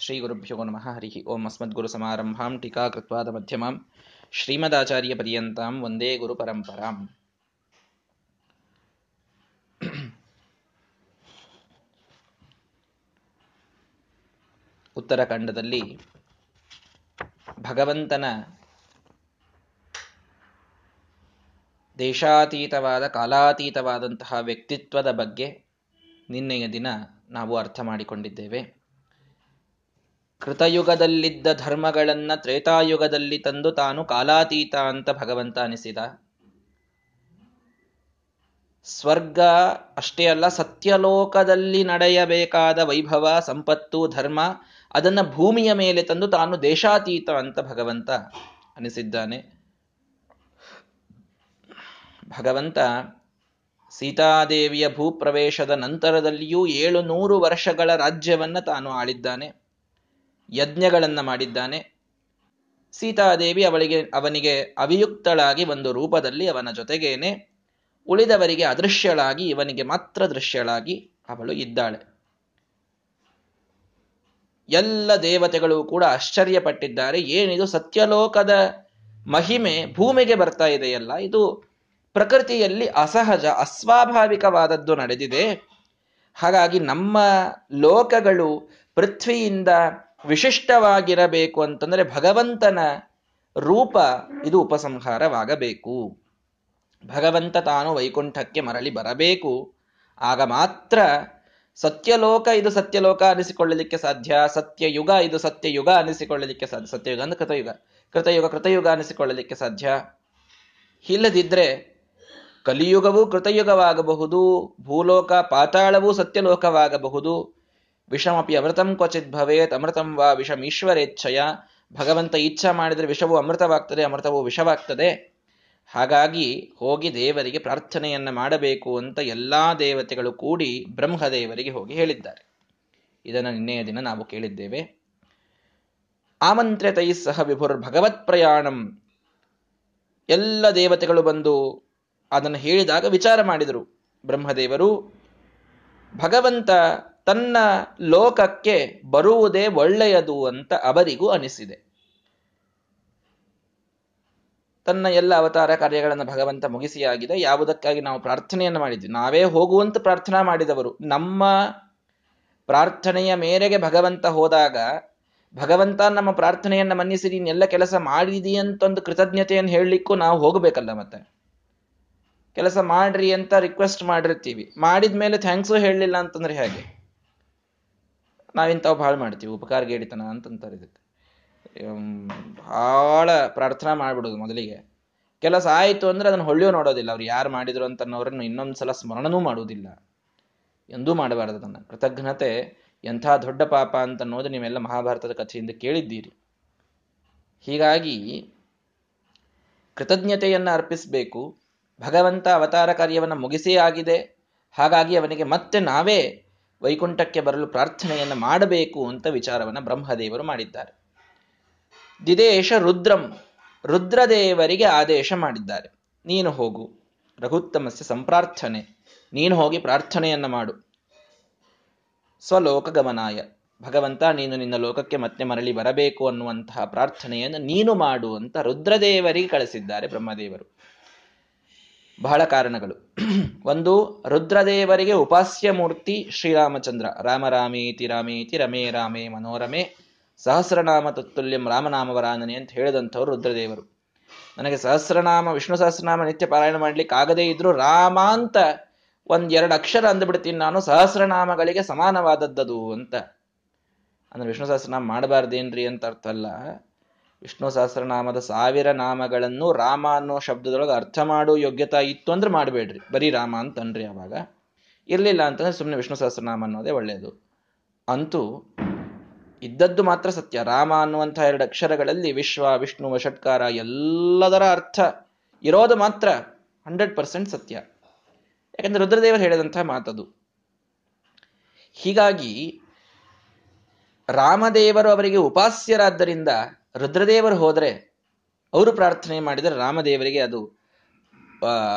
ಶ್ರೀ ಗುರುಭ್ಯೋ ನಮಃ ಹರಿ ಓಂ ಅಸ್ಮದ್ಗುರು ಸಮಾರಂಭಾಂ ಟೀಕಾಕೃತ್ವಾದ ಮಧ್ಯಮಾಂ. ಶ್ರೀಮದಾಚಾರ್ಯ ಪರ್ಯಂತಾಂ ಒಂದೇ ಗುರು ಪರಂಪರಾಂ. ಉತ್ತರಾಖಂಡದಲ್ಲಿ ಭಗವಂತನ ದೇಶಾತೀತವಾದ, ಕಾಲಾತೀತವಾದಂತಹ ವ್ಯಕ್ತಿತ್ವದ ಬಗ್ಗೆ ನಿನ್ನೆಯ ದಿನ ನಾವು ಅರ್ಥ ಮಾಡಿಕೊಂಡಿದ್ದೇವೆ. ಕೃತಯುಗದಲ್ಲಿದ್ದ ಧರ್ಮಗಳನ್ನ ತ್ರೇತಾಯುಗದಲ್ಲಿ ತಂದು ತಾನು ಕಾಲಾತೀತ ಅಂತ ಭಗವಂತ ಅನಿಸಿದ. ಸ್ವರ್ಗ ಅಷ್ಟೇ ಅಲ್ಲ, ಸತ್ಯಲೋಕದಲ್ಲಿ ನಡೆಯಬೇಕಾದ ವೈಭವ, ಸಂಪತ್ತು, ಧರ್ಮ ಅದನ್ನ ಭೂಮಿಯ ಮೇಲೆ ತಂದು ತಾನು ದೇಶಾತೀತ ಅಂತ ಭಗವಂತ ಅನಿಸಿದ್ದಾನೆ. ಭಗವಂತ ಸೀತಾದೇವಿಯ ಭೂಪ್ರವೇಶದ ನಂತರದಲ್ಲಿಯೂ ಏಳು ನೂರು ವರ್ಷಗಳ ರಾಜ್ಯವನ್ನ ತಾನು ಆಳಿದ್ದಾನೆ. ಯಜ್ಞಗಳನ್ನ ಮಾಡಿದ್ದಾನೆ. ಸೀತಾದೇವಿ ಅವಳಿಗೆ, ಅವನಿಗೆ ಅವಿಯುಕ್ತಳಾಗಿ ಒಂದು ರೂಪದಲ್ಲಿ ಅವನ ಜೊತೆಗೇನೆ ಉಳಿದವರಿಗೆ ಅದೃಶ್ಯಳಾಗಿ, ಇವನಿಗೆ ಮಾತ್ರ ದೃಶ್ಯಳಾಗಿ ಅವಳು ಇದ್ದಾಳೆ. ಎಲ್ಲ ದೇವತೆಗಳು ಕೂಡ ಆಶ್ಚರ್ಯಪಟ್ಟಿದ್ದಾರೆ. ಏನಿದು ಸತ್ಯಲೋಕದ ಮಹಿಮೆ ಭೂಮಿಗೆ ಬರ್ತಾ ಇದೆಯಲ್ಲ, ಇದು ಪ್ರಕೃತಿಯಲ್ಲಿ ಅಸಹಜ, ಅಸ್ವಾಭಾವಿಕವಾದದ್ದು ನಡೆದಿದೆ. ಹಾಗಾಗಿ ನಮ್ಮ ಲೋಕಗಳು ಪೃಥ್ವಿಯಿಂದ ವಿಶಿಷ್ಟವಾಗಿರಬೇಕು ಅಂತಂದ್ರೆ ಭಗವಂತನ ರೂಪ ಇದು ಉಪಸಂಹಾರವಾಗಬೇಕು. ಭಗವಂತ ತಾನು ವೈಕುಂಠಕ್ಕೆ ಮರಳಿ ಬರಬೇಕು. ಆಗ ಮಾತ್ರ ಸತ್ಯಲೋಕ ಇದು ಸತ್ಯಲೋಕ ಅನಿಸಿಕೊಳ್ಳಲಿಕ್ಕೆ ಸಾಧ್ಯ, ಸತ್ಯಯುಗ ಇದು ಸತ್ಯಯುಗ ಅನಿಸಿಕೊಳ್ಳಲಿಕ್ಕೆ ಸಾಧ್ಯ, ಸತ್ಯಯುಗ ಅಂದ್ರೆ ಕೃತಯುಗ ಕೃತಯುಗ ಕೃತಯುಗ ಅನಿಸಿಕೊಳ್ಳಲಿಕ್ಕೆ ಸಾಧ್ಯ. ಇಲ್ಲದಿದ್ರೆ ಕಲಿಯುಗವೂ ಕೃತಯುಗವಾಗಬಹುದು, ಭೂಲೋಕ ಪಾತಾಳವೂ ಸತ್ಯಲೋಕವಾಗಬಹುದು ವಿಷಮಪಿ ಅಮೃತಂ ಕ್ವಚಿತ್ ಭವೇತ್, ಅಮೃತಂ ವಾ ವಿಷಂ ಈಶ್ವರೇಚ್ಛಯ ಭಗವಂತ ಇಚ್ಛಾ ಮಾಡಿದರೆ ವಿಷವು ಅಮೃತವಾಗ್ತದೆ, ಅಮೃತವು ವಿಷವಾಗ್ತದೆ. ಹಾಗಾಗಿ ಹೋಗಿ ದೇವರಿಗೆ ಪ್ರಾರ್ಥನೆಯನ್ನು ಮಾಡಬೇಕು ಅಂತ ಎಲ್ಲಾ ದೇವತೆಗಳು ಕೂಡಿ ಬ್ರಹ್ಮದೇವರಿಗೆ ಹೋಗಿ ಹೇಳಿದ್ದಾರೆ. ಇದನ್ನು ನಿನ್ನೆಯ ದಿನ ನಾವು ಕೇಳಿದ್ದೇವೆ. ಆಮಂತ್ರಿತೈ ಸಹ ವಿಭುರ್ ಭಗವತ್ ಪ್ರಯಾಣಂ. ಎಲ್ಲ ದೇವತೆಗಳು ಬಂದು ಅದನ್ನು ಹೇಳಿದಾಗ ವಿಚಾರ ಮಾಡಿದರು. ಬ್ರಹ್ಮದೇವರು, ಭಗವಂತ ತನ್ನ ಲೋಕಕ್ಕೆ ಬರುವುದೇ ಒಳ್ಳೆಯದು ಅಂತ ಅವರಿಗೂ ಅನಿಸಿದೆ. ತನ್ನ ಎಲ್ಲ ಅವತಾರ ಕಾರ್ಯಗಳನ್ನು ಭಗವಂತ ಮುಗಿಸಿಯಾಗಿದೆ. ಯಾವುದಕ್ಕಾಗಿ ನಾವು ಪ್ರಾರ್ಥನೆಯನ್ನು ಮಾಡಿದ್ವಿ? ನಾವೇ ಹೋಗುವಂತ ಪ್ರಾರ್ಥನಾ ಮಾಡಿದವರು. ನಮ್ಮ ಪ್ರಾರ್ಥನೆಯ ಮೇರೆಗೆ ಭಗವಂತ ಹೋದಾಗ, ಭಗವಂತ ನಮ್ಮ ಪ್ರಾರ್ಥನೆಯನ್ನು ಮನ್ನಿಸಿ ನೀನೆಲ್ಲ ಕೆಲಸ ಮಾಡಿದೀಯಂತೊಂದು ಕೃತಜ್ಞತೆಯನ್ನು ಹೇಳಲಿಕ್ಕೂ ನಾವು ಹೋಗಬೇಕಲ್ಲ ಮತ್ತೆ. ಕೆಲಸ ಮಾಡ್ರಿ ಅಂತ ರಿಕ್ವೆಸ್ಟ್ ಮಾಡಿರ್ತೀವಿ. ಮಾಡಿದ ಮೇಲೆ ಥ್ಯಾಂಕ್ಸು ಹೇಳಲಿಲ್ಲ ಅಂತಂದ್ರೆ ಹೇಗೆ? ನಾವಿಂತಾವ್ ಭಾಳ ಮಾಡ್ತೀವಿ, ಉಪಕಾರ ಗೇಡಿತನ ಅಂತಂತಾರೆ ಇದಕ್ಕೆ. ಭಾಳ ಪ್ರಾರ್ಥನಾ ಮಾಡಿಬಿಡೋದು ಮೊದಲಿಗೆ. ಕೆಲಸ ಆಯಿತು ಅಂದ್ರೆ ಅದನ್ನು ಹೊಳ್ಳಿಯೋ ನೋಡೋದಿಲ್ಲ. ಅವ್ರು ಯಾರು ಮಾಡಿದ್ರು ಅಂತ ಅನ್ನೋರನ್ನು ಇನ್ನೊಂದ್ಸಲ ಸ್ಮರಣನೂ ಮಾಡುವುದಿಲ್ಲ ಎಂದೂ ಮಾಡಬಾರದು ಅದನ್ನು. ಕೃತಜ್ಞತೆ ಎಂಥ ದೊಡ್ಡ ಪಾಪ ಅಂತ ಅನ್ನೋದು ನೀವೆಲ್ಲ ಮಹಾಭಾರತದ ಕಥೆಯಿಂದ ಕೇಳಿದ್ದೀರಿ. ಹೀಗಾಗಿ ಕೃತಜ್ಞತೆಯನ್ನು ಅರ್ಪಿಸಬೇಕು. ಭಗವಂತ ಅವತಾರ ಕಾರ್ಯವನ್ನು ಮುಗಿಸೇ ಆಗಿದೆ. ಹಾಗಾಗಿ ಅವನಿಗೆ ಮತ್ತೆ ನಾವೇ ವೈಕುಂಠಕ್ಕೆ ಬರಲು ಪ್ರಾರ್ಥನೆಯನ್ನು ಮಾಡಬೇಕು ಅಂತ ವಿಚಾರವನ್ನು ಬ್ರಹ್ಮದೇವರು ಮಾಡಿದ್ದಾರೆ. ದಿದೇಶ ರುದ್ರಂ, ರುದ್ರದೇವರಿಗೆ ಆದೇಶ ಮಾಡಿದ್ದಾರೆ. ನೀನು ಹೋಗು, ರಘುತ್ತಮಸ್ಯ ಸಂಪ್ರಾರ್ಥನೆ, ನೀನು ಹೋಗಿ ಪ್ರಾರ್ಥನೆಯನ್ನ ಮಾಡು. ಸ್ವಲೋಕ ಗಮನಾಯ, ಭಗವಂತ ನೀನು ನಿನ್ನ ಲೋಕಕ್ಕೆ ಮತ್ತೆ ಮರಳಿ ಬರಬೇಕು ಅನ್ನುವಂತಹ ಪ್ರಾರ್ಥನೆಯನ್ನು ನೀನು ಮಾಡು ಅಂತ ರುದ್ರದೇವರಿಗೆ ಕಳಿಸಿದ್ದಾರೆ ಬ್ರಹ್ಮದೇವರು. ಬಹಳ ಕಾರಣಗಳು. ಒಂದು, ರುದ್ರದೇವರಿಗೆ ಉಪಾಸ್ಯ ಮೂರ್ತಿ ಶ್ರೀರಾಮಚಂದ್ರ. ರಾಮ ರಾಮೇತಿ ರಮೇ ರಾಮೇ ಮನೋರಮೆ ಸಹಸ್ರನಾಮ ತತ್ತುಲ್ಯಂ ರಾಮನಾಮವರಾನನೆ ಅಂತ ಹೇಳಿದಂಥವ್ರು ರುದ್ರದೇವರು. ನನಗೆ ಸಹಸ್ರನಾಮ, ವಿಷ್ಣು ಸಹಸ್ರನಾಮ ನಿತ್ಯ ಪಾರಾಯಣ ಮಾಡ್ಲಿಕ್ಕೆ ಆಗದೇ ಇದ್ರು ರಾಮ ಅಂತ ಒಂದ್ ಎರಡು ಅಕ್ಷರ ಅಂದ್ಬಿಡ್ತೀನಿ ನಾನು, ಸಹಸ್ರನಾಮಗಳಿಗೆ ಸಮಾನವಾದದ್ದದು ಅಂತ. ಅಂದ್ರೆ ವಿಷ್ಣು ಸಹಸ್ರನಾಮ ಮಾಡಬಾರ್ದೇನ್ರಿ ಅಂತ ಅರ್ಥ ಅಲ್ಲ. ವಿಷ್ಣು ಸಹಸ್ರನಾಮದ ಸಾವಿರ ನಾಮಗಳನ್ನು ರಾಮ ಅನ್ನೋ ಶಬ್ದದೊಳಗೆ ಅರ್ಥ ಮಾಡೋ ಯೋಗ್ಯತಾ ಇತ್ತು ಅಂದ್ರೆ ಮಾಡಬೇಡ್ರಿ. ಬರೀ ರಾಮ ಅಂತನ್ರಿ ಅವಾಗ. ಇರಲಿಲ್ಲ ಅಂತಂದ್ರೆ ಸುಮ್ಮನೆ ವಿಷ್ಣು ಸಹಸ್ರನಾಮ ಅನ್ನೋದೇ ಒಳ್ಳೆಯದು ಅಂತೂ ಇದ್ದದ್ದು ಮಾತ್ರ ಸತ್ಯ. ರಾಮ ಅನ್ನುವಂಥ ಎರಡು ಅಕ್ಷರಗಳಲ್ಲಿ ವಿಶ್ವ, ವಿಷ್ಣು, ಷಟ್ಕಾರ ಎಲ್ಲದರ ಅರ್ಥ ಇರೋದು ಮಾತ್ರ ಹಂಡ್ರೆಡ್ ಪರ್ಸೆಂಟ್ ಸತ್ಯ. ಯಾಕಂದ್ರೆ ರುದ್ರದೇವರು ಹೇಳಿದಂತಹ ಮಾತದು. ಹೀಗಾಗಿ ರಾಮದೇವರು ಅವರಿಗೆ ಉಪಾಸ್ಯರಾದ್ದರಿಂದ ರುದ್ರದೇವರು ಹೋದರೆ ಅವರು ಪ್ರಾರ್ಥನೆ ಮಾಡಿದರೆ ರಾಮದೇವರಿಗೆ ಅದು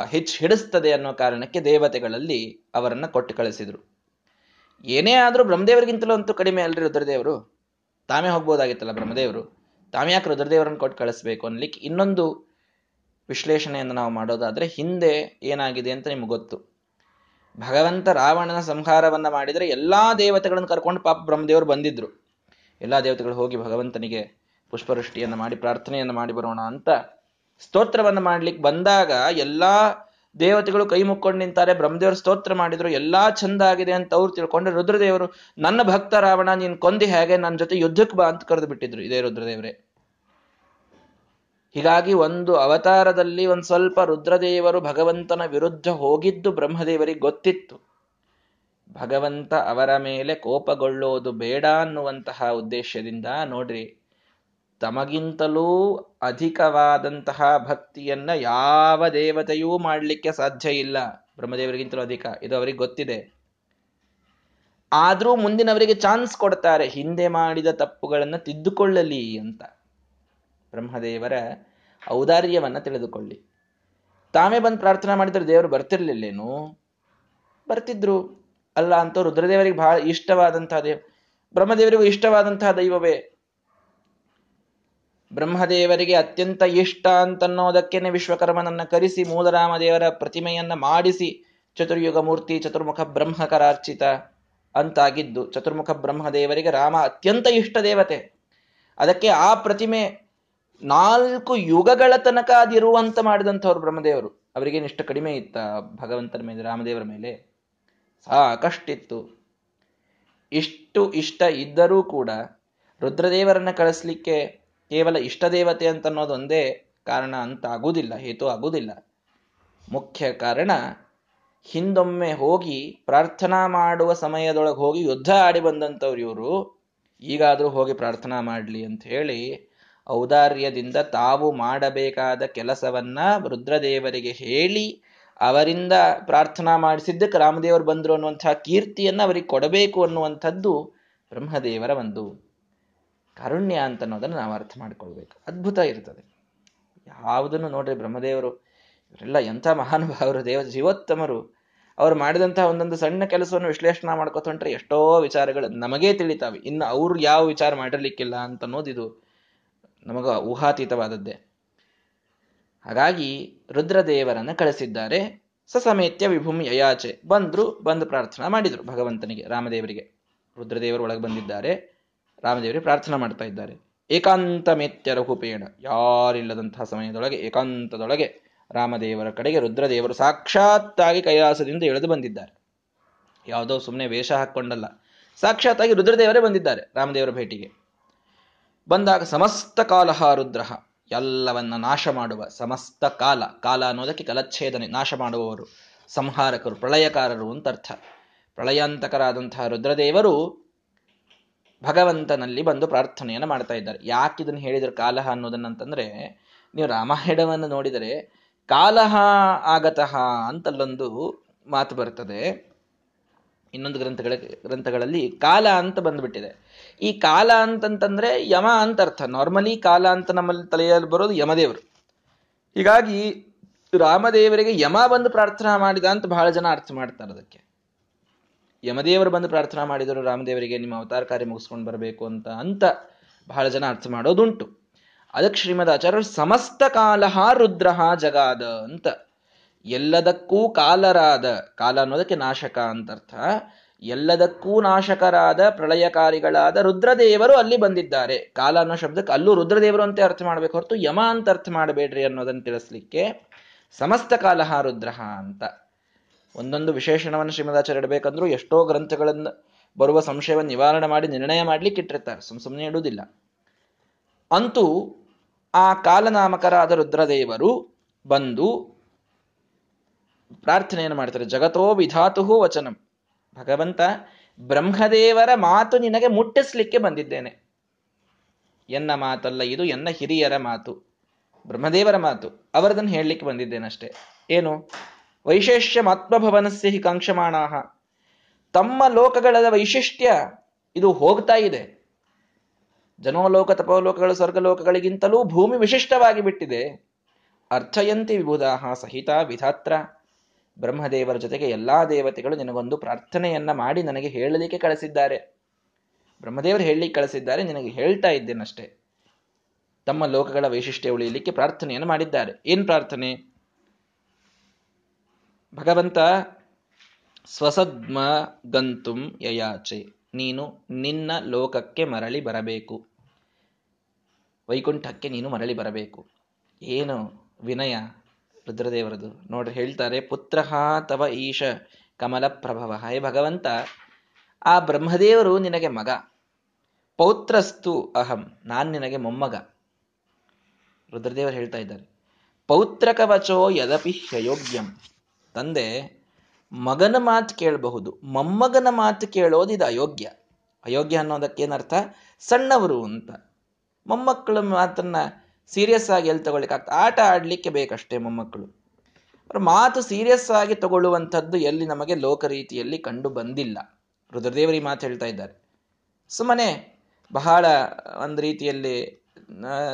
ಹೆಚ್ಚು ಹಿಡಿಸ್ತದೆ ಅನ್ನೋ ಕಾರಣಕ್ಕೆ ದೇವತೆಗಳಲ್ಲಿ ಅವರನ್ನು ಕೊಟ್ಟು ಕಳಿಸಿದರು. ಏನೇ ಆದರೂ ಬ್ರಹ್ಮದೇವರಿಗಿಂತಲೂ ಅಂತೂ ಕಡಿಮೆ ಅಲ್ರಿ ರುದ್ರದೇವರು. ತಾವೇ ಹೋಗ್ಬೋದಾಗಿತ್ತಲ್ಲ ಬ್ರಹ್ಮದೇವರು. ತಾವೇ ಯಾಕೆ ರುದ್ರದೇವರನ್ನು ಕೊಟ್ಟು ಕಳಿಸ್ಬೇಕು ಅನ್ಲಿಕ್ಕೆ ಇನ್ನೊಂದು ವಿಶ್ಲೇಷಣೆಯನ್ನು ನಾವು ಮಾಡೋದಾದರೆ ಹಿಂದೆ ಏನಾಗಿದೆ ಅಂತ ನಿಮ್ಗೆ ಗೊತ್ತು. ಭಗವಂತ ರಾವಣನ ಸಂಹಾರವನ್ನು ಮಾಡಿದರೆ ಎಲ್ಲ ದೇವತೆಗಳನ್ನು ಕರ್ಕೊಂಡು ಪಾಪ ಬ್ರಹ್ಮದೇವರು ಬಂದಿದ್ರು. ಎಲ್ಲ ದೇವತೆಗಳು ಹೋಗಿ ಭಗವಂತನಿಗೆ ಪುಷ್ಪವೃಷ್ಟಿಯನ್ನು ಮಾಡಿ, ಪ್ರಾರ್ಥನೆಯನ್ನು ಮಾಡಿ ಬರೋಣ ಅಂತ ಸ್ತೋತ್ರವನ್ನು ಮಾಡ್ಲಿಕ್ಕೆ ಬಂದಾಗ ಎಲ್ಲಾ ದೇವತೆಗಳು ಕೈ ಮುಕ್ಕೊಂಡು ನಿಂತಾರೆ. ಬ್ರಹ್ಮದೇವರು ಸ್ತೋತ್ರ ಮಾಡಿದ್ರು. ಎಲ್ಲಾ ಚಂದ ಆಗಿದೆ ಅಂತ ಅವ್ರು ತಿಳ್ಕೊಂಡ್ರೆ ರುದ್ರದೇವರು, ನನ್ನ ಭಕ್ತ ರಾವಣ, ನೀನ್ ಕೊಂದಿ ಹೇಗೆ? ನನ್ನ ಜೊತೆ ಯುದ್ಧಕ್ಕೆ ಬಾ ಅಂತ ಕರೆದು ಬಿಟ್ಟಿದ್ರು ಇದೇ ರುದ್ರದೇವರೇ. ಹೀಗಾಗಿ ಒಂದು ಅವತಾರದಲ್ಲಿ ಒಂದು ಸ್ವಲ್ಪ ರುದ್ರದೇವರು ಭಗವಂತನ ವಿರುದ್ಧ ಹೋಗಿದ್ದು ಬ್ರಹ್ಮದೇವರಿಗೆ ಗೊತ್ತಿತ್ತು. ಭಗವಂತ ಅವರ ಮೇಲೆ ಕೋಪಗೊಳ್ಳೋದು ಬೇಡ ಅನ್ನುವಂತಹ ಉದ್ದೇಶದಿಂದ ನೋಡ್ರಿ ತಮಗಿಂತಲೂ ಅಧಿಕವಾದಂತಹ ಭಕ್ತಿಯನ್ನ ಯಾವ ದೇವತೆಯೂ ಮಾಡಲಿಕ್ಕೆ ಸಾಧ್ಯ ಇಲ್ಲ. ಬ್ರಹ್ಮದೇವರಿಗಿಂತಲೂ ಅಧಿಕ. ಇದು ಅವರಿಗೆ ಗೊತ್ತಿದೆ. ಆದರೂ ಮುಂದಿನವರಿಗೆ ಚಾನ್ಸ್ ಕೊಡ್ತಾರೆ. ಹಿಂದೆ ಮಾಡಿದ ತಪ್ಪುಗಳನ್ನು ತಿದ್ದುಕೊಳ್ಳಲಿ ಅಂತ. ಬ್ರಹ್ಮದೇವರ ಔದಾರ್ಯವನ್ನ ತಿಳಿದುಕೊಳ್ಳಿ. ತಾವೇ ಬಂದು ಪ್ರಾರ್ಥನೆ ಮಾಡಿದ್ರೆ ದೇವರು ಬರ್ತಿರ್ಲಿಲ್ಲೇನು? ಬರ್ತಿದ್ರು. ಅಲ್ಲ ಅಂತ ರುದ್ರದೇವರಿಗೆ ಬಹಳ ಇಷ್ಟವಾದಂತಹ ದೇವ ಬ್ರಹ್ಮದೇವರಿಗೂ ಇಷ್ಟವಾದಂತಹ ದೈವವೇ? ಬ್ರಹ್ಮದೇವರಿಗೆ ಅತ್ಯಂತ ಇಷ್ಟ ಅಂತನ್ನೋದಕ್ಕೇನೆ ವಿಶ್ವಕರ್ಮನನ್ನ ಕರೆಸಿ, ಮೂಲರಾಮದೇವರ ಪ್ರತಿಮೆಯನ್ನು ಮಾಡಿಸಿ, ಚತುರ್ಯುಗ ಮೂರ್ತಿ ಚತುರ್ಮುಖ ಬ್ರಹ್ಮಕರಾರ್ಚಿತ ಅಂತಾಗಿದ್ದು, ಚತುರ್ಮುಖ ಬ್ರಹ್ಮದೇವರಿಗೆ ರಾಮ ಅತ್ಯಂತ ಇಷ್ಟ ದೇವತೆ. ಅದಕ್ಕೆ ಆ ಪ್ರತಿಮೆ ನಾಲ್ಕು ಯುಗಗಳ ತನಕ ಅದಿರುವಂತ ಮಾಡಿದಂಥವ್ರು ಬ್ರಹ್ಮದೇವರು. ಅವರಿಗೇನು ಇಷ್ಟ ಕಡಿಮೆ ಇತ್ತ ಭಗವಂತನ ಮೇಲೆ, ರಾಮದೇವರ ಮೇಲೆ. ಸಾಕಷ್ಟಿತ್ತು. ಇಷ್ಟು ಇಷ್ಟ ಇದ್ದರೂ ಕೂಡ ರುದ್ರದೇವರನ್ನ ಕಳಿಸ್ಲಿಕ್ಕೆ ಕೇವಲ ಇಷ್ಟ ದೇವತೆ ಅಂತ ಅನ್ನೋದೊಂದೇ ಕಾರಣ ಅಂತ ಆಗುವುದಿಲ್ಲ ಹೇತು ಆಗುವುದಿಲ್ಲ. ಮುಖ್ಯ ಕಾರಣ, ಹಿಂದೊಮ್ಮೆ ಹೋಗಿ ಪ್ರಾರ್ಥನಾ ಮಾಡುವ ಸಮಯದೊಳಗೆ ಹೋಗಿ ಯುದ್ಧ ಆಡಿ ಬಂದಂಥವ್ರು ಇವರು, ಈಗಾದರೂ ಹೋಗಿ ಪ್ರಾರ್ಥನಾ ಮಾಡಲಿ ಅಂತ ಹೇಳಿ ಔದಾರ್ಯದಿಂದ ತಾವು ಮಾಡಬೇಕಾದ ಕೆಲಸವನ್ನ ರುದ್ರದೇವರಿಗೆ ಹೇಳಿ ಅವರಿಂದ ಪ್ರಾರ್ಥನಾ ಮಾಡಿಸಿದ್ದಕ್ಕೆ ರಾಮದೇವರು ಬಂದರು ಅನ್ನುವಂತಹ ಕೀರ್ತಿಯನ್ನು ಅವರಿಗೆ ಕೊಡಬೇಕು ಅನ್ನುವಂಥದ್ದು ಬ್ರಹ್ಮದೇವರ ಒಂದು ಕಾರುಣ್ಯ ಅಂತ ಅನ್ನೋದನ್ನು ನಾವು ಅರ್ಥ ಮಾಡ್ಕೊಳ್ಬೇಕು. ಅದ್ಭುತ ಇರ್ತದೆ. ಯಾವುದನ್ನು ನೋಡ್ರಿ ಬ್ರಹ್ಮದೇವರು, ಇವರೆಲ್ಲ ಎಂಥ ಮಹಾನುಭಾವರು ದೇವ ಜೀವೋತ್ತಮರು. ಅವ್ರು ಮಾಡಿದಂಥ ಒಂದೊಂದು ಸಣ್ಣ ಕೆಲಸವನ್ನು ವಿಶ್ಲೇಷಣೆ ಮಾಡ್ಕೊತೊಂಡ್ರೆ ಎಷ್ಟೋ ವಿಚಾರಗಳು ನಮಗೇ ತಿಳಿತಾವೆ. ಇನ್ನು ಅವ್ರು ಯಾವ ವಿಚಾರ ಮಾಡಿರ್ಲಿಕ್ಕಿಲ್ಲ ಅಂತ ಅನ್ನೋದಿದು ನಮಗ ಊಹಾತೀತವಾದದ್ದೇ. ಹಾಗಾಗಿ ರುದ್ರದೇವರನ್ನು ಕಳಿಸಿದ್ದಾರೆ. ಸಸಮೇತ್ಯ ವಿಭೂಮಿ ಯಯಾಚೆ. ಬಂದ್ರು ಬಂದು ಪ್ರಾರ್ಥನಾ ಮಾಡಿದ್ರು ಭಗವಂತನಿಗೆ, ರಾಮದೇವರಿಗೆ. ರುದ್ರದೇವರು ಒಳಗೆ ಬಂದಿದ್ದಾರೆ. ರಾಮದೇವರಿಗೆ ಪ್ರಾರ್ಥನಾ ಮಾಡ್ತಾ ಇದ್ದಾರೆ. ಏಕಾಂತ ಮೇತ್ಯ ರಘುಪೇಣ ಯಾರಿಲ್ಲದಂತಹ ಸಮಯದೊಳಗೆ, ಏಕಾಂತದೊಳಗೆ ರಾಮದೇವರ ಕಡೆಗೆ ರುದ್ರದೇವರು ಸಾಕ್ಷಾತ್ತಾಗಿ ಕೈಲಾಸದಿಂದ ಇಳಿದು ಬಂದಿದ್ದಾರೆ. ಯಾವುದೋ ಸುಮ್ಮನೆ ವೇಷ ಹಾಕ್ಕೊಂಡಲ್ಲ. ಸಾಕ್ಷಾತ್ತಾಗಿ ರುದ್ರದೇವರೇ ಬಂದಿದ್ದಾರೆ ರಾಮದೇವರ ಭೇಟಿಗೆ. ಬಂದಾಗ ಸಮಸ್ತ ಕಾಲಹ ರುದ್ರಹ ಎಲ್ಲವನ್ನ ನಾಶ ಮಾಡುವ ಸಮಸ್ತ ಕಾಲ. ಕಾಲ ಅನ್ನೋದಕ್ಕೆ ಕಲಚ್ಛೇದನೆ. ನಾಶ ಮಾಡುವವರು ಸಂಹಾರಕರು, ಪ್ರಳಯಕಾರರು ಅಂತ ಅರ್ಥ ಪ್ರಳಯಾಂತಕರಾದಂತಹ ರುದ್ರದೇವರು ಭಗವಂತನಲ್ಲಿ ಬಂದು ಪ್ರಾರ್ಥನೆಯನ್ನು ಮಾಡ್ತಾ ಇದ್ದಾರೆ. ಯಾಕೆ ಇದನ್ನು ಹೇಳಿದ್ರು ಕಾಲಹ ಅನ್ನೋದನ್ನಂತಂದ್ರೆ, ನೀವು ರಾಮಾಯಣವನ್ನು ನೋಡಿದರೆ ಕಾಲಹ ಆಗತಃ ಅಂತಲ್ಲೊಂದು ಮಾತು ಬರ್ತದೆ. ಇನ್ನೊಂದು ಗ್ರಂಥಗಳ, ಗ್ರಂಥಗಳಲ್ಲಿ ಕಾಲ ಅಂತ ಬಂದ್ಬಿಟ್ಟಿದೆ. ಈ ಕಾಲ ಅಂತಂತಂದ್ರೆ ಯಮ ಅಂತ ಅರ್ಥ. ನಾರ್ಮಲಿ ಕಾಲ ಅಂತ ನಮ್ಮಲ್ಲಿ ತಲೆಯಲ್ಲಿ ಬರೋದು ಯಮದೇವರು. ಹೀಗಾಗಿ ರಾಮದೇವರಿಗೆ ಯಮ ಬಂದು ಪ್ರಾರ್ಥನಾ ಮಾಡಿದ ಅಂತ ಬಹಳ ಜನ ಅರ್ಥ ಮಾಡ್ತಾರೆ ಅದಕ್ಕೆ. ಯಮದೇವರು ಬಂದು ಪ್ರಾರ್ಥನಾ ಮಾಡಿದರು, ರಾಮದೇವರಿಗೆ ನಿಮ್ಮ ಅವತಾರ ಕಾರ್ಯ ಮುಗಿಸ್ಕೊಂಡು ಬರಬೇಕು ಅಂತ ಅಂತ ಬಹಳ ಜನ ಅರ್ಥ ಮಾಡೋದುಂಟು. ಅದಕ್ಕೆ ಶ್ರೀಮದ್ ಆಚಾರ್ಯರು ಸಮಸ್ತ ಕಾಲಹ ರುದ್ರಹ ಜಗಾದ ಅಂತ. ಎಲ್ಲದಕ್ಕೂ ಕಾಲರಾದ, ಕಾಲ ಅನ್ನೋದಕ್ಕೆ ನಾಶಕ ಅಂತ ಅರ್ಥ. ಎಲ್ಲದಕ್ಕೂ ನಾಶಕರಾದ, ಪ್ರಳಯಕಾರಿಗಳಾದ ರುದ್ರದೇವರು ಅಲ್ಲಿ ಬಂದಿದ್ದಾರೆ. ಕಾಲ ಅನ್ನೋ ಶಬ್ದಕ್ಕೆ ಅಲ್ಲೂ ರುದ್ರದೇವರು ಅಂತ ಅರ್ಥ ಮಾಡ್ಬೇಕು ಹೊರತು ಯಮ ಅಂತ ಅರ್ಥ ಮಾಡಬೇಡ್ರಿ ಅನ್ನೋದನ್ನು ತಿಳಿಸ್ಲಿಕ್ಕೆ ಸಮಸ್ತ ಕಾಲಹ ರುದ್ರಹ ಅಂತ. ಒಂದೊಂದು ವಿಶೇಷಣವನ್ನು ಶ್ರೀಮದಾಚಾರ್ಯ ಇಡಬೇಕಂದ್ರೂ ಎಷ್ಟೋ ಗ್ರಂಥಗಳನ್ನು ಬರುವ ಸಂಶಯವನ್ನು ನಿವಾರಣೆ ಮಾಡಿ ನಿರ್ಣಯ ಮಾಡ್ಲಿಕ್ಕೆ ಇಟ್ಟಿರ್ತಾರೆ. ಸುಮ್ ಸುಮ್ಮನೆ ಇಡುವುದಿಲ್ಲ. ಅಂತೂ ಆ ಕಾಲನಾಮಕರಾದ ರುದ್ರದೇವರು ಬಂದು ಪ್ರಾರ್ಥನೆಯನ್ನು ಮಾಡ್ತಾರೆ. ಜಗತೋ ವಿಧಾತು ವಚನಂ. ಭಗವಂತ ಬ್ರಹ್ಮದೇವರ ಮಾತು ನಿನಗೆ ಮುಟ್ಟಿಸ್ಲಿಕ್ಕೆ ಬಂದಿದ್ದೇನೆ. ಎನ್ನ ಮಾತಲ್ಲ ಇದು, ಎನ್ನ ಹಿರಿಯರ ಮಾತು, ಬ್ರಹ್ಮದೇವರ ಮಾತು. ಅವರದನ್ನು ಹೇಳಲಿಕ್ಕೆ ಬಂದಿದ್ದೇನೆ ಅಷ್ಟೇ ಏನು? ವೈಶೇಷ್ಯ ಆತ್ಮಭವನಸ್ಯ ಹಿ ಕಾಂಕ್ಷಮಾಣಾಹ. ತಮ್ಮ ಲೋಕಗಳ ವೈಶಿಷ್ಟ್ಯ ಇದು ಹೋಗ್ತಾ ಇದೆ. ಜನೋಲೋಕ, ತಪೋಲೋಕಗಳು, ಸ್ವರ್ಗಲೋಕಗಳಿಗಿಂತಲೂ ಭೂಮಿ ವಿಶಿಷ್ಟವಾಗಿ ಬಿಟ್ಟಿದೆ. ಅರ್ಥಯಂತಿ ವಿಭುಧಾಹ ಸಹಿತ ವಿಧಾತ್ರ. ಬ್ರಹ್ಮದೇವರ ಜೊತೆಗೆ ಎಲ್ಲಾ ದೇವತೆಗಳು ನಿನಗೊಂದು ಪ್ರಾರ್ಥನೆಯನ್ನ ಮಾಡಿ ನನಗೆ ಹೇಳಲಿಕ್ಕೆ ಕಳಿಸಿದ್ದಾರೆ. ಬ್ರಹ್ಮದೇವರು ಹೇಳಲಿಕ್ಕೆ ಕಳಿಸಿದ್ದಾರೆ, ನಿನಗೆ ಹೇಳ್ತಾ ಇದ್ದೇನಷ್ಟೇ. ತಮ್ಮ ಲೋಕಗಳ ವೈಶಿಷ್ಟ್ಯ ಉಳಿಯಲಿಕ್ಕೆ ಪ್ರಾರ್ಥನೆಯನ್ನು ಮಾಡಿದ್ದಾರೆ. ಏನ್ ಪ್ರಾರ್ಥನೆ? ಭಗವಂತ ಸ್ವಸದ್ಮ ಗಂತುಂ ಯಯಾಚೆ. ನೀನು ನಿನ್ನ ಲೋಕಕ್ಕೆ ಮರಳಿ ಬರಬೇಕು. ವೈಕುಂಠಕ್ಕೆ ನೀನು ಮರಳಿ ಬರಬೇಕು. ಏನು ವಿನಯ? ರುದ್ರದೇವರದು. ನೋಡ್ರಿ, ಹೇಳ್ತಾರೆ, ಪುತ್ರ ತವ ಈಶ ಕಮಲ ಪ್ರಭವ ಹೇ ಭಗವಂತ, ಆ ಬ್ರಹ್ಮದೇವರು ನಿನಗೆ ಮಗ. ಪೌತ್ರಸ್ತು ಅಹಂ, ನಾನ್ ನಿನಗೆ ಮೊಮ್ಮಗ. ರುದ್ರದೇವರು ಹೇಳ್ತಾ ಇದ್ದಾರೆ. ಪೌತ್ರಕವಚೋ ಯದಪಿ ಹಯೋಗ್ಯಂ. ತಂದೆ, ಮಗನ ಮಾತು ಕೇಳಬಹುದು. ಮೊಮ್ಮಗನ ಮಾತು ಕೇಳೋದು ಇದು ಅಯೋಗ್ಯ. ಅಯೋಗ್ಯ ಅನ್ನೋದಕ್ಕೇನರ್ಥ ಸಣ್ಣವರು ಅಂತ. ಮೊಮ್ಮಕ್ಕಳ ಮಾತನ್ನ ಸೀರಿಯಸ್ ಆಗಿ ಎಲ್ಲಿ ತಗೊಳ್ಳಿಕ್ಕೆ ಆಟ ಆಡ್ಲಿಕ್ಕೆ ಬೇಕಷ್ಟೇ ಮೊಮ್ಮಕ್ಕಳು. ಅವ್ರ ಮಾತು ಸೀರಿಯಸ್ ಆಗಿ ತಗೊಳ್ಳುವಂಥದ್ದು ಎಲ್ಲಿ ನಮಗೆ ಲೋಕ ರೀತಿಯಲ್ಲಿ ಕಂಡು ಬಂದಿಲ್ಲ. ರುದ್ರದೇವರಿ ಮಾತು ಹೇಳ್ತಾ ಇದ್ದಾರೆ. ಸುಮ್ಮನೆ ಬಹಳ ಒಂದು ರೀತಿಯಲ್ಲಿ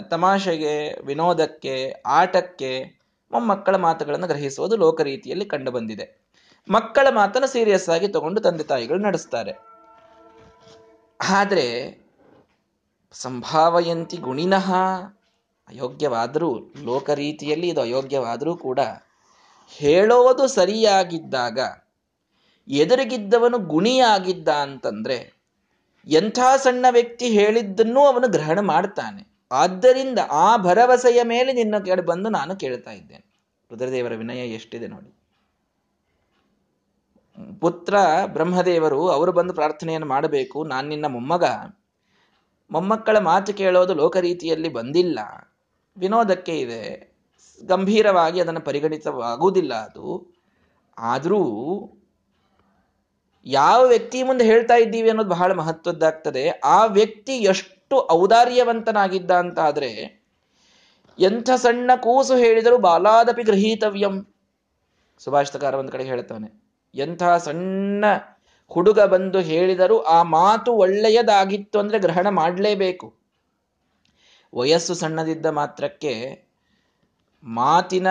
ತಮಾಷೆಗೆ, ವಿನೋದಕ್ಕೆ, ಆಟಕ್ಕೆ ಮೊಮ್ಮಕ್ಕಳ ಮಾತುಗಳನ್ನು ಗ್ರಹಿಸುವುದು ಲೋಕ ರೀತಿಯಲ್ಲಿ ಕಂಡು ಬಂದಿದೆ ಮಕ್ಕಳ ಮಾತನ್ನು ಸೀರಿಯಸ್ ಆಗಿ ತಗೊಂಡು ತಂದೆ ತಾಯಿಗಳು ನಡೆಸ್ತಾರೆ. ಆದರೆ, ಸಂಭಾವಯಂತಿ ಗುಣಿನಃ ಅಯೋಗ್ಯವಾದರೂ ಲೋಕ ರೀತಿಯಲ್ಲಿ ಇದು ಅಯೋಗ್ಯವಾದರೂ ಕೂಡ ಹೇಳೋದು ಸರಿಯಾಗಿದ್ದಾಗ, ಎದುರಿಗಿದ್ದವನು ಗುಣಿಯಾಗಿದ್ದ ಅಂತಂದ್ರೆ, ಎಂಥ ಸಣ್ಣ ವ್ಯಕ್ತಿ ಹೇಳಿದ್ದನ್ನೂ ಅವನು ಗ್ರಹಣ ಮಾಡ್ತಾನೆ. ಆದ್ದರಿಂದ ಆ ಭರವಸೆಯ ಮೇಲೆ ನಿನ್ನ ಕೇಳಿ ಬಂದು ನಾನು ಕೇಳ್ತಾ ಇದ್ದೇನೆ. ರುದ್ರದೇವರ ವಿನಯ ಎಷ್ಟಿದೆ ನೋಡಿ. ಪುತ್ರ ಬ್ರಹ್ಮದೇವರು, ಅವರು ಬಂದು ಪ್ರಾರ್ಥನೆಯನ್ನು ಮಾಡಬೇಕು. ನಾನು ನಿನ್ನ ಮೊಮ್ಮಗ. ಮೊಮ್ಮಕ್ಕಳ ಮಾತು ಕೇಳೋದು ಲೋಕ ರೀತಿಯಲ್ಲಿ ಬಂದಿಲ್ಲ. ವಿನೋದಕ್ಕೆ ಇದೆ. ಗಂಭೀರವಾಗಿ ಅದನ್ನು ಪರಿಗಣಿತವಾಗುವುದಿಲ್ಲ ಅದು. ಆದರೂ ಯಾವ ವ್ಯಕ್ತಿ ಮುಂದೆ ಹೇಳ್ತಾ ಇದ್ದೀವಿ ಅನ್ನೋದು ಬಹಳ ಮಹತ್ವದ್ದಾಗ್ತದೆ. ಆ ವ್ಯಕ್ತಿ ಎಷ್ಟು ಔದಾರ್ಯವಂತನಾಗಿದ್ದ ಅಂತ ಆದ್ರೆ ಎಂಥ ಸಣ್ಣ ಕೂಸು ಹೇಳಿದರೂ ಬಾಲಾದಪಿ ಗೃಹೀತವ್ಯಂ. ಸುಭಾಷಿತಕಾರ ಒಂದು ಕಡೆ ಹೇಳ್ತಾನೆ, ಎಂಥ ಸಣ್ಣ ಹುಡುಗ ಬಂದು ಹೇಳಿದರೂ ಆ ಮಾತು ಒಳ್ಳೆಯದಾಗಿತ್ತು ಅಂದ್ರೆ ಗ್ರಹಣ ಮಾಡಲೇಬೇಕು. ವಯಸ್ಸು ಸಣ್ಣದಿದ್ದ ಮಾತ್ರಕ್ಕೆ ಮಾತಿನ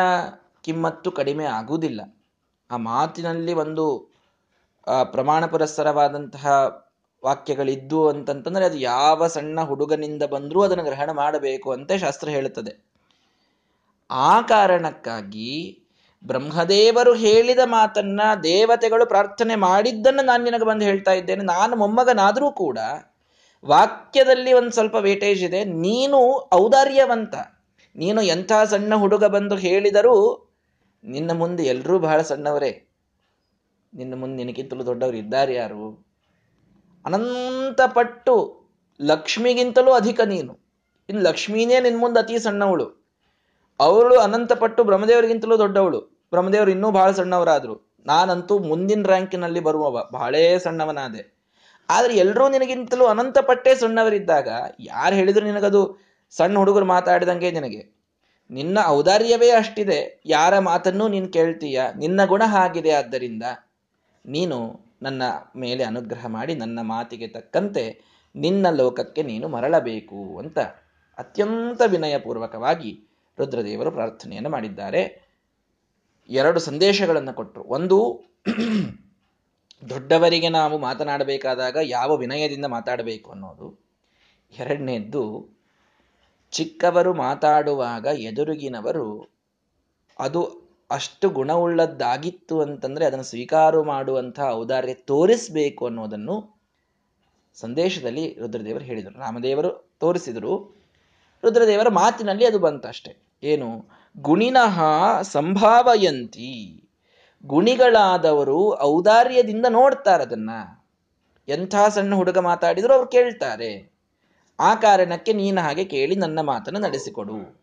ಕಿಮ್ಮತ್ತು ಕಡಿಮೆ ಆಗುವುದಿಲ್ಲ. ಆ ಮಾತಿನಲ್ಲಿ ಒಂದು ಪ್ರಮಾಣ ಪುರಸ್ಸರವಾದಂತಹ ವಾಕ್ಯಗಳಿದ್ದು ಅಂತಂತಂದ್ರೆ ಅದು ಯಾವ ಸಣ್ಣ ಹುಡುಗನಿಂದ ಬಂದರೂ ಅದನ್ನು ಗ್ರಹಣ ಮಾಡಬೇಕು ಅಂತ ಶಾಸ್ತ್ರ ಹೇಳುತ್ತದೆ. ಆ ಕಾರಣಕ್ಕಾಗಿ ಬ್ರಹ್ಮದೇವರು ಹೇಳಿದ ಮಾತನ್ನ ದೇವತೆಗಳು ಪ್ರಾರ್ಥನೆ ಮಾಡಿದ್ದನ್ನು ನಾನು ನಿನಗೆ ಬಂದು ಹೇಳ್ತಾ ಇದ್ದೇನೆ. ನಾನು ಮೊಮ್ಮಗನಾದರೂ ಕೂಡ ವಾಕ್ಯದಲ್ಲಿ ಒಂದು ಸ್ವಲ್ಪ ವೇಟೇಜ್ ಇದೆ. ನೀನು ಔದಾರ್ಯವಂತ. ನೀನು ಎಂಥ ಸಣ್ಣ ಹುಡುಗ ಬಂದು ಹೇಳಿದರೂ ನಿನ್ನ ಮುಂದೆ ಎಲ್ಲರೂ ಬಹಳ ಸಣ್ಣವರೇ. ನಿನ್ನ ಮುಂದೆ ನಿನಗಿಂತಲೂ ದೊಡ್ಡವರು ಇದ್ದಾರೆ ಯಾರು? ಅನಂತ ಪಟ್ಟು ಲಕ್ಷ್ಮಿಗಿಂತಲೂ ಅಧಿಕ ನೀನು. ಇನ್ನು ಲಕ್ಷ್ಮೀನೇ ನಿನ್ ಮುಂದೆ ಅತಿ ಸಣ್ಣವಳು. ಅವಳು ಅನಂತ ಪಟ್ಟು ಬ್ರಹ್ಮದೇವರಿಗಿಂತಲೂ ದೊಡ್ಡವಳು. ಬ್ರಹ್ಮದೇವರು ಇನ್ನೂ ಬಹಳ ಸಣ್ಣವರಾದ್ರು. ನಾನಂತೂ ಮುಂದಿನ ರ್ಯಾಂಕಿನಲ್ಲಿ ಬರುವವ. ಬಹಳೇ ಸಣ್ಣವನಾದೆ. ಆದ್ರೆ ಎಲ್ಲರೂ ನಿನಗಿಂತಲೂ ಅನಂತ ಪಟ್ಟೆ ಸಣ್ಣವರಿದ್ದಾಗ ಯಾರು ಹೇಳಿದ್ರು ನಿನಗದು ಸಣ್ಣ ಹುಡುಗರು ಮಾತಾಡಿದಂಗೆ ನಿನಗೆ? ನಿನ್ನ ಔದಾರ್ಯವೇ ಅಷ್ಟಿದೆ. ಯಾರ ಮಾತನ್ನೂ ನೀನು ಕೇಳ್ತೀಯ. ನಿನ್ನ ಗುಣ ಹಾಗಿದೆ. ಆದ್ದರಿಂದ ನೀನು ನನ್ನ ಮೇಲೆ ಅನುಗ್ರಹ ಮಾಡಿ ನನ್ನ ಮಾತಿಗೆ ತಕ್ಕಂತೆ ನಿನ್ನ ಲೋಕಕ್ಕೆ ನೀನು ಮರಳಬೇಕು ಅಂತ ಅತ್ಯಂತ ವಿನಯಪೂರ್ವಕವಾಗಿ ರುದ್ರದೇವರು ಪ್ರಾರ್ಥನೆಯನ್ನು ಮಾಡಿದ್ದಾರೆ. ಎರಡು ಸಂದೇಶಗಳನ್ನು ಕೊಟ್ಟರು. ಒಂದು, ದೊಡ್ಡವರಿಗೆ ನಾವು ಮಾತನಾಡಬೇಕಾದಾಗ ಯಾವ ವಿನಯದಿಂದ ಮಾತಾಡಬೇಕು ಅನ್ನೋದು. ಎರಡನೇದ್ದು, ಚಿಕ್ಕವರು ಮಾತಾಡುವಾಗ ಎದುರುಗಿನವರು ಅದು ಅಷ್ಟು ಗುಣವುಳ್ಳದ್ದಾಗಿತ್ತು ಅಂತಂದ್ರೆ ಅದನ್ನು ಸ್ವೀಕಾರ ಮಾಡುವಂಥ ಔದಾರ್ಯ ತೋರಿಸಬೇಕು ಅನ್ನೋದನ್ನು ಸಂದೇಶದಲ್ಲಿ ರುದ್ರದೇವರು ಹೇಳಿದರು. ರಾಮದೇವರು ತೋರಿಸಿದರು. ರುದ್ರದೇವರ ಮಾತಿನಲ್ಲಿ ಅದು ಬಂತಷ್ಟೆ ಏನು? ಗುಣಿನಃ ಸಂಭಾವಯಂತಿ. ಗುಣಿಗಳಾದವರು ಔದಾರ್ಯದಿಂದ ನೋಡ್ತಾರೆ ಅದನ್ನ. ಎಂಥ ಸಣ್ಣ ಹುಡುಗ ಮಾತಾಡಿದ್ರು ಅವ್ರು ಕೇಳ್ತಾರೆ. ಆ ಕಾರಣಕ್ಕೆ ನೀನು ಹಾಗೆ ಕೇಳಿ ನನ್ನ ಮಾತನ್ನು ನಡೆಸಿಕೊಡು.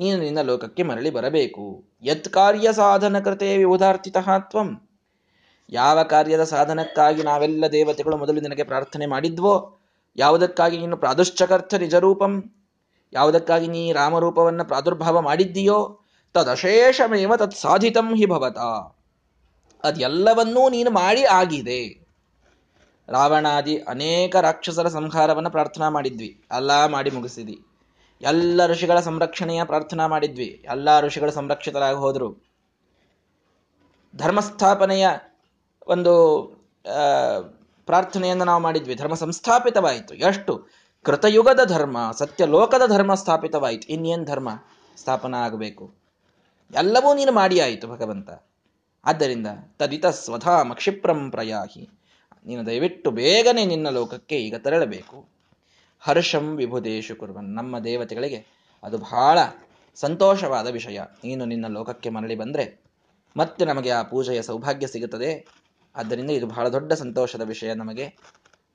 ನೀನು ನಿನ್ನ ಲೋಕಕ್ಕೆ ಮರಳಿ ಬರಬೇಕು. ಯತ್ ಕಾರ್ಯ ಸಾಧನ ಕೃತೆ ವಿವುಧಾರ್ಥಿತಃ ತ್ವಂ ಯಾವ ಕಾರ್ಯದ ಸಾಧನಕ್ಕಾಗಿ ನಾವೆಲ್ಲ ದೇವತೆಗಳು ಮೊದಲು ನಿನಗೆ ಪ್ರಾರ್ಥನೆ ಮಾಡಿದ್ವೋ, ಯಾವುದಕ್ಕಾಗಿ ನೀನು ಪ್ರಾದುಶ್ಚಕರ್ಥ ನಿಜರೂಪಂ? ಯಾವುದಕ್ಕಾಗಿ ನೀ ರಾಮರೂಪವನ್ನು ಪ್ರಾದುರ್ಭಾವ ಮಾಡಿದ್ದೀಯೋ, ತದಶೇಷಮೇವ ತತ್ ಸಾಧಿತಂ ಹಿ ಭವತ. ಅದೆಲ್ಲವನ್ನೂ ನೀನು ಮಾಡಿ ಆಗಿದೆ. ರಾವಣಾದಿ ಅನೇಕ ರಾಕ್ಷಸರ ಸಂಹಾರವನ್ನು ಪ್ರಾರ್ಥನಾ ಮಾಡಿದ್ವಿ. ಅಲ್ಲ ಮಾಡಿ ಮುಗಿಸಿದಿ. ಎಲ್ಲ ಋಷಿಗಳ ಸಂರಕ್ಷಣೆಯ ಪ್ರಾರ್ಥನಾ ಮಾಡಿದ್ವಿ. ಎಲ್ಲ ಋಷಿಗಳು ಸಂರಕ್ಷಿತರಾಗಿ ಹೋದ್ರು ಧರ್ಮಸ್ಥಾಪನೆಯ ಒಂದು ಪ್ರಾರ್ಥನೆಯನ್ನು ನಾವು ಮಾಡಿದ್ವಿ. ಧರ್ಮ ಸಂಸ್ಥಾಪಿತವಾಯಿತು. ಎಷ್ಟು? ಕೃತಯುಗದ ಧರ್ಮ ಸತ್ಯ ಲೋಕದ ಧರ್ಮ ಸ್ಥಾಪಿತವಾಯಿತು. ಇನ್ನೇನು ಧರ್ಮ ಸ್ಥಾಪನ ಆಗಬೇಕು? ಎಲ್ಲವೂ ನೀನು ಮಾಡಿ ಆಯಿತು ಭಗವಂತ. ಆದ್ದರಿಂದ ತದಿತ ಸ್ವಧಾಮ ಕ್ಷಿಪ್ರಂ ಪ್ರಯಾಹಿ. ನೀನು ದಯವಿಟ್ಟು ಬೇಗನೆ ನಿನ್ನ ಲೋಕಕ್ಕೆ ಈಗ ತೆರಳಬೇಕು. ಹರ್ಷಂ ವಿಭುದೇಶು ಕುರ್ವನ್ ನಮ್ಮ ದೇವತೆಗಳಿಗೆ ಅದು ಬಹಳ ಸಂತೋಷವಾದ ವಿಷಯ. ನೀನು ನಿನ್ನ ಲೋಕಕ್ಕೆ ಮರಳಿ ಬಂದರೆ ಮತ್ತೆ ನಮಗೆ ಆ ಪೂಜೆಯ ಸೌಭಾಗ್ಯ ಸಿಗುತ್ತದೆ. ಆದ್ದರಿಂದ ಇದು ಬಹಳ ದೊಡ್ಡ ಸಂತೋಷದ ವಿಷಯ ನಮಗೆ.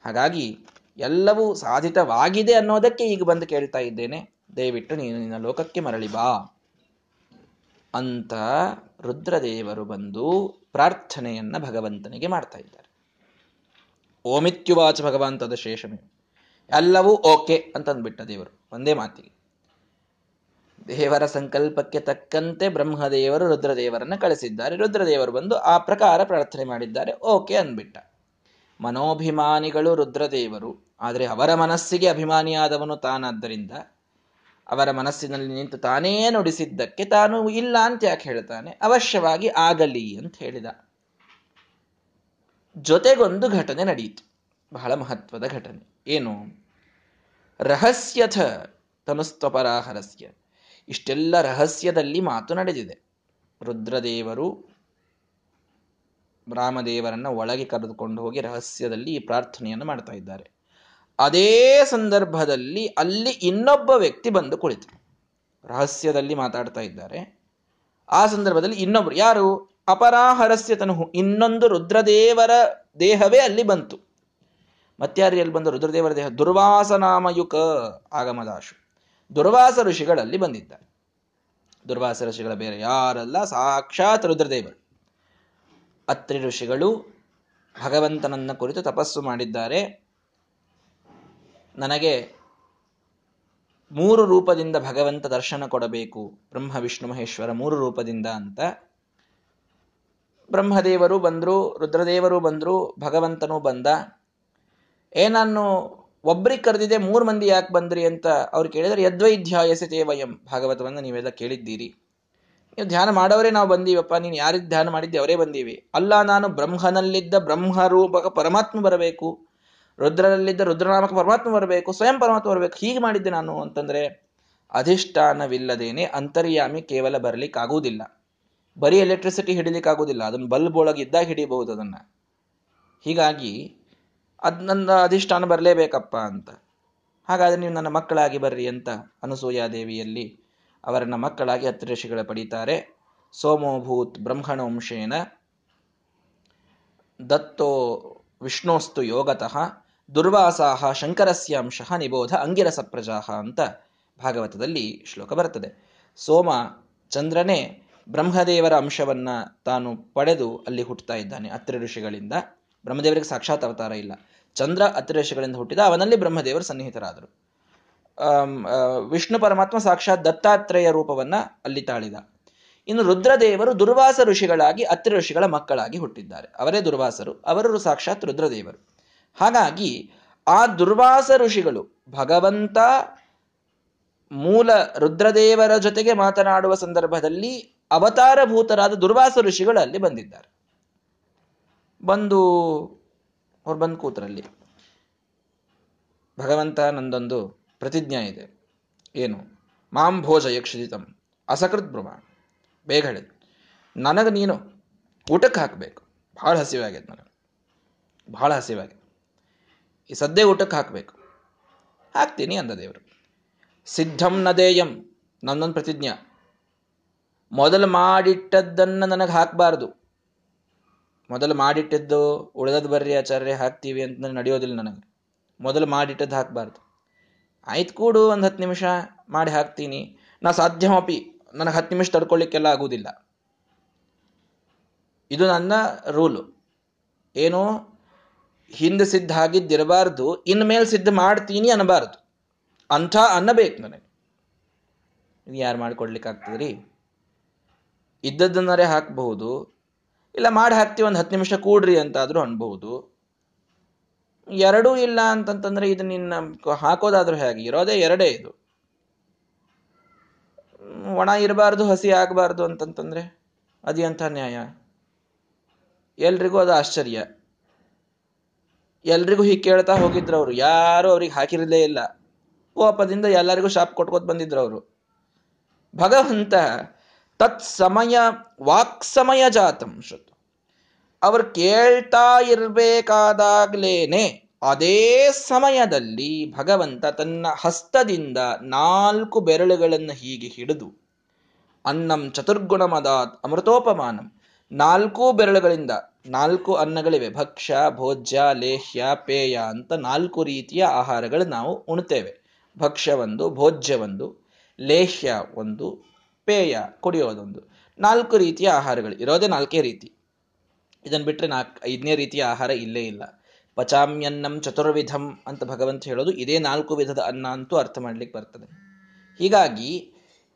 ಹಾಗಾಗಿ ಎಲ್ಲವೂ ಸಾಧಿತವಾಗಿದೆ ಅನ್ನೋದಕ್ಕೆ ಈಗ ಬಂದು ಕೇಳ್ತಾ ಇದ್ದೇನೆ. ದಯವಿಟ್ಟು ನೀನು ನಿನ್ನ ಲೋಕಕ್ಕೆ ಮರಳಿ ಬಾ. ಅಂತ ರುದ್ರದೇವರು ಬಂದು ಪ್ರಾರ್ಥನೆಯನ್ನ ಭಗವಂತನಿಗೆ ಮಾಡ್ತಾ ಇದ್ದಾರೆ. ಓಮಿತ್ಯುವಾಚ ಭಗವಂತದ ಶೇಷಮೇ ಎಲ್ಲವೂ ಓಕೆ ಅಂತಂದ್ಬಿಟ್ಟ ದೇವರು. ಒಂದೇ ಮಾತಿಗೆ. ದೇವರ ಸಂಕಲ್ಪಕ್ಕೆ ತಕ್ಕಂತೆ ಬ್ರಹ್ಮದೇವರು ರುದ್ರದೇವರನ್ನು ಕಳಿಸಿದ್ದಾರೆ. ರುದ್ರದೇವರು ಬಂದು ಆ ಪ್ರಕಾರ ಪ್ರಾರ್ಥನೆ ಮಾಡಿದ್ದಾರೆ. ಓಕೆ ಅಂದ್ಬಿಟ್ಟ. ಮನೋಭಿಮಾನಿಗಳು ರುದ್ರದೇವರು. ಆದರೆ ಅವರ ಮನಸ್ಸಿಗೆ ಅಭಿಮಾನಿಯಾದವನು ತಾನಾದ್ದರಿಂದ ಅವರ ಮನಸ್ಸಿನಲ್ಲಿ ನಿಂತು ತಾನೇ ನುಡಿಸಿದ್ದಕ್ಕೆ ತಾನು ಇಲ್ಲ ಅಂತ ಯಾಕೆ ಹೇಳ್ತಾನೆ? ಅವಶ್ಯವಾಗಿ ಆಗಲಿ ಅಂತ ಹೇಳಿದ. ಜೊತೆಗೊಂದು ಘಟನೆ ನಡೆಯಿತು. ಬಹಳ ಮಹತ್ವದ ಘಟನೆ. ಏನು? ರಹಸ್ಯಥ ತನುಸ್ತಪರಾಹರಸ್ಯ ಇಷ್ಟೆಲ್ಲ ರಹಸ್ಯದಲ್ಲಿ ಮಾತು ನಡೆದಿದೆ. ರುದ್ರದೇವರು ರಾಮದೇವರನ್ನು ಒಳಗೆ ಕರೆದುಕೊಂಡು ಹೋಗಿ ರಹಸ್ಯದಲ್ಲಿ ಈ ಪ್ರಾರ್ಥನೆಯನ್ನು ಮಾಡ್ತಾ ಇದ್ದಾರೆ. ಅದೇ ಸಂದರ್ಭದಲ್ಲಿ ಅಲ್ಲಿ ಇನ್ನೊಬ್ಬ ವ್ಯಕ್ತಿ ಬಂದು ಕುಳಿತು. ರಹಸ್ಯದಲ್ಲಿ ಮಾತಾಡ್ತಾ ಇದ್ದಾರೆ. ಆ ಸಂದರ್ಭದಲ್ಲಿ ಇನ್ನೊಬ್ರು ಯಾರು? ಅಪರಾಹರಸ್ಯ ತನು ಇನ್ನೊಂದು ರುದ್ರದೇವರ ದೇಹವೇ ಅಲ್ಲಿ ಬಂತು. ಮತ್ಯಾರು ಎಲ್ಲಿ ಬಂದು ರುದ್ರದೇವರ ದೇಹ, ದುರ್ವಾಸನಾಮಯುಕ ಆಗಮದಾಶು. ದುರ್ವಾಸ ಋಷಿಗಳಲ್ಲಿ ಬಂದಿದ್ದಾರೆ. ದುರ್ವಾಸ ಋಷಿಗಳ ಬೇರೆ ಯಾರಲ್ಲ, ಸಾಕ್ಷಾತ್ ರುದ್ರದೇವರು. ಅತ್ರಿ ಋಷಿಗಳು ಭಗವಂತನನ್ನ ಕುರಿತು ತಪಸ್ಸು ಮಾಡಿದ್ದಾರೆ. ನನಗೆ ಮೂರು ರೂಪದಿಂದ ಭಗವಂತ ದರ್ಶನ ಕೊಡಬೇಕು, ಬ್ರಹ್ಮ, ವಿಷ್ಣು, ಮಹೇಶ್ವರ ಮೂರು ರೂಪದಿಂದ ಅಂತ. ಬ್ರಹ್ಮದೇವರು ಬಂದರು, ರುದ್ರದೇವರು ಬಂದರು, ಭಗವಂತನೂ ಬಂದ. ಏನನ್ನು ಒಬ್ರಿಗೆ ಕರೆದಿದೆ ಮೂರು ಮಂದಿ ಯಾಕೆ ಬಂದ್ರಿ ಅಂತ ಅವ್ರು ಕೇಳಿದರೆ, ಯದ್ವೈಧ್ಯಾಯಸತೆ ವಯಂ ಭಾಗವತವನ್ನು ನೀವೆಲ್ಲ ಕೇಳಿದ್ದೀರಿ. ನೀವು ಧ್ಯಾನ ಮಾಡೋರೇ ನಾವು ಬಂದೀವಪ್ಪ, ನೀನು ಯಾರಿಗೆ ಧ್ಯಾನ ಮಾಡಿದ್ದೆ ಅವರೇ ಬಂದೀವಿ. ಅಲ್ಲ, ನಾನು ಬ್ರಹ್ಮನಲ್ಲಿದ್ದ ಬ್ರಹ್ಮರೂಪಕ ಪರಮಾತ್ಮ ಬರಬೇಕು, ರುದ್ರನಲ್ಲಿದ್ದ ರುದ್ರನಾಮಕ ಪರಮಾತ್ಮ ಬರಬೇಕು, ಸ್ವಯಂ ಪರಮಾತ್ಮ ಬರಬೇಕು, ಹೀಗೆ ಮಾಡಿದ್ದೆ ನಾನು ಅಂತಂದ್ರೆ, ಅಧಿಷ್ಠಾನವಿಲ್ಲದೇನೆ ಅಂತರ್ಯಾಮಿ ಕೇವಲ ಬರಲಿಕ್ಕಾಗುವುದಿಲ್ಲ. ಬರೀ ಎಲೆಕ್ಟ್ರಿಸಿಟಿ ಹಿಡಿಲಿಕ್ಕಾಗೋದಿಲ್ಲ ಅದನ್ನು ಬಲ್ಬ್ ಒಳಗೆ ಇದ್ದಾಗ ಹಿಡಿಬಹುದು ಅದನ್ನು. ಹೀಗಾಗಿ ಅದ್ ನನ್ನ ಅಧಿಷ್ಠಾನ ಬರಲೇಬೇಕಪ್ಪ ಅಂತ. ಹಾಗಾದ್ರೆ ನೀವು ನನ್ನ ಮಕ್ಕಳಾಗಿ ಬರ್ರಿ ಅಂತ ದೇವಿಯಲ್ಲಿ ಅವರನ್ನ ಮಕ್ಕಳಾಗಿ ಹತ್ತು ಋಷಿಗಳ ಪಡೀತಾರೆ. ಸೋಮೋಭೂತ್ ಬ್ರಹ್ಮಣವಂಶೇನ ದತ್ತೋ ವಿಷ್ಣೋಸ್ತು ಯೋಗತಃ ದುರ್ವಾಸಾಹ ಶಂಕರಸ್ಯ ಅಂಶಃ ನಿಬೋಧ ಅಂಗಿರಸ ಪ್ರಜಾಹ ಅಂತ ಭಾಗವತದಲ್ಲಿ ಶ್ಲೋಕ ಬರ್ತದೆ. ಸೋಮ ಚಂದ್ರನೇ ಬ್ರಹ್ಮದೇವರ ಅಂಶವನ್ನ ತಾನು ಪಡೆದು ಅಲ್ಲಿ ಹುಟ್ಟುತ್ತಾ ಇದ್ದಾನೆ ಅತ್ರಿ ಋಷಿಗಳಿಂದ. ಬ್ರಹ್ಮದೇವರಿಗೆ ಸಾಕ್ಷಾತ್ ಅವತಾರ ಇಲ್ಲ. ಚಂದ್ರ ಅತಿರೇಷಗಳಿಂದ ಹುಟ್ಟಿದ ಅವನಲ್ಲಿ ಬ್ರಹ್ಮದೇವರು ಸನ್ನಿಹಿತರಾದರು. ವಿಷ್ಣು ಪರಮಾತ್ಮ ಸಾಕ್ಷಾತ್ ದತ್ತಾತ್ರೇಯ ರೂಪವನ್ನ ಅಲ್ಲಿ ತಾಳಿದ. ಇನ್ನು ರುದ್ರದೇವರು ದುರ್ವಾಸ ಋಷಿಗಳಾಗಿ ಅತ್ರಿ ಋಷಿಗಳ ಮಕ್ಕಳಾಗಿ ಹುಟ್ಟಿದ್ದಾರೆ. ಅವರೇ ದುರ್ವಾಸರು ಅವರು ಸಾಕ್ಷಾತ್ ರುದ್ರದೇವರು. ಹಾಗಾಗಿ ಆ ದುರ್ವಾಸ ಋಷಿಗಳು ಭಗವಂತ, ಮೂಲ ರುದ್ರದೇವರ ಜೊತೆಗೆ ಮಾತನಾಡುವ ಸಂದರ್ಭದಲ್ಲಿ ಅವತಾರಭೂತರಾದ ದುರ್ವಾಸ ಋಷಿಗಳು ಅಲ್ಲಿ ಬಂದಿದ್ದಾರೆ. ಬಂದು ಅವ್ರು ಬಂದು ಕೂತರಲ್ಲಿ. ಭಗವಂತ ನಂದೊಂದು ಪ್ರತಿಜ್ಞಾ ಇದೆ. ಏನು? ಮಾಂ ಭೋಜ ಯಕ್ಷಿತಂ ಅಸಕೃತ್ ಬ್ರಹ್ಮ. ಬೇಗ ಹೇಳಿದ್ ನನಗೆ ನೀನು ಊಟಕ್ಕೆ ಹಾಕಬೇಕು. ಭಾಳ ಹಸಿವಾಗ್ಯದ ನನಗೆ. ಭಾಳ ಹಸಿವಾಗಿದೆ ಈ ಸದ್ಯ ಊಟಕ್ಕೆ ಹಾಕಬೇಕು. ಹಾಕ್ತೀನಿ ಅಂದ ದೇವರು. ಸಿದ್ಧಂ ನದೇಯಂ ನನ್ನೊಂದು ಪ್ರತಿಜ್ಞಾ. ಮೊದಲು ಮಾಡಿಟ್ಟದ್ದನ್ನು ನನಗೆ ಹಾಕಬಾರ್ದು. ಮೊದಲು ಮಾಡಿಟ್ಟಿದ್ದು ಉಳಿದದ್ದು ಬರ್ರಿ ಆಚಾರ್ಯ ಹಾಕ್ತೀವಿ ಅಂತ ನಡೆಯೋದಿಲ್ಲ ನನಗೆ. ಮೊದಲು ಮಾಡಿಟ್ಟದ್ದು ಹಾಕಬಾರ್ದು. ಆಯ್ತು ಕೂಡು, ಒಂದು ಹತ್ತು ನಿಮಿಷ ಮಾಡಿ ಹಾಕ್ತೀನಿ. ನಾ ಸಾಧ್ಯವಪಿ ನನಗೆ ಹತ್ತು ನಿಮಿಷ ತಡ್ಕೊಳ್ಳಿಕ್ಕೆಲ್ಲ ಆಗುವುದಿಲ್ಲ ಇದು ನನ್ನ ರೂಲು. ಏನು? ಹಿಂದೆ ಸಿದ್ಧ ಆಗಿದ್ದಿರಬಾರ್ದು ಇನ್ಮೇಲೆ ಸಿದ್ಧ ಮಾಡ್ತೀನಿ ಅನ್ನಬಾರ್ದು. ಅಂಥ ಅನ್ನಬೇಕು ನನಗೆ. ಯಾರು ಮಾಡಿಕೊಡ್ಲಿಕ್ಕೆ ಇದ್ದದ್ದನ್ನರೇ ಹಾಕಬಹುದು ಇಲ್ಲ ಮಾಡಿ ಹಾಕ್ತೀವಿ ಒಂದು ಹತ್ತು ನಿಮಿಷ ಕೂಡ್ರಿ ಅಂತಾದ್ರೂ ಅನ್ಬಹುದು ಎರಡೂ ಇಲ್ಲ ಅಂತಂತಂದ್ರೆ ಇದು ನಿನ್ನ ಹಾಕೋದಾದ್ರೂ ಹೇಗೆ? ಇರೋದೇ ಎರಡೇ ಇದು. ಒಣ ಇರಬಾರ್ದು, ಹಸಿ ಆಗಬಾರ್ದು ಅಂತಂತಂದ್ರೆ ಅದು ಎಂಥ ನ್ಯಾಯ? ಎಲ್ರಿಗೂ ಅದು ಆಶ್ಚರ್ಯ. ಎಲ್ರಿಗೂ ಹೀಗೆ ಕೇಳ್ತಾ ಹೋಗಿದ್ರು ಅವರು. ಯಾರು ಅವ್ರಿಗೆ ಹಾಕಿರಲೇ ಇಲ್ಲ. ಕೋಪದಿಂದ ಎಲ್ಲರಿಗೂ ಶಾಪ್ ಕೊಟ್ಕೋತ ಬಂದಿದ್ರು ಅವರು. ಭಗವಂತ ತತ್ ಸಮಯ ವಾಕ್ ಸಮಯ ಜಾತಂ ಶ್ರುತು ಅವರು ಕೇಳ್ತಾ ಇರಬೇಕಾದಾಗ್ಲೇನೆ ಅದೇ ಸಮಯದಲ್ಲಿ ಭಗವಂತ ತನ್ನ ಹಸ್ತದಿಂದ ನಾಲ್ಕು ಬೆರಳುಗಳನ್ನು ಹೀಗೆ ಹಿಡಿದು, ಅನ್ನಂ ಚತುರ್ಗುಣಮದಾತ್ ಅಮೃತೋಪಮಾನಂ, ನಾಲ್ಕು ಬೆರಳುಗಳಿಂದ ನಾಲ್ಕು ಅನ್ನಗಳಿವೆ, ಭಕ್ಷ್ಯ, ಭೋಜ್ಯ, ಲೇಹ್ಯ, ಪೇಯ ಅಂತ ನಾಲ್ಕು ರೀತಿಯ ಆಹಾರಗಳು ನಾವು ಉಣ್ತೇವೆ. ಭಕ್ಷ್ಯ ಒಂದು ಒಂದು, ಲೇಹ್ಯ ಒಂದು ಪೇಯ ಕುಡಿಯೋದೊಂದು ನಾಲ್ಕು ರೀತಿಯ ಆಹಾರಗಳು. ಇರೋದೇ ನಾಲ್ಕೇ ರೀತಿ. ಇದನ್ನು ಬಿಟ್ಟರೆ ನಾಲ್ಕು, ಐದನೇ ರೀತಿಯ ಆಹಾರ ಇಲ್ಲೇ ಇಲ್ಲ. ಪಚಾಮ್ಯನ್ನಂ ಚತುರ್ವಿಧಂ ಅಂತ ಭಗವಂತ ಹೇಳೋದು ಇದೇ ನಾಲ್ಕು ವಿಧದ ಅನ್ನ ಅಂತೂ ಅರ್ಥ ಮಾಡ್ಲಿಕ್ಕೆ ಬರ್ತದೆ. ಹೀಗಾಗಿ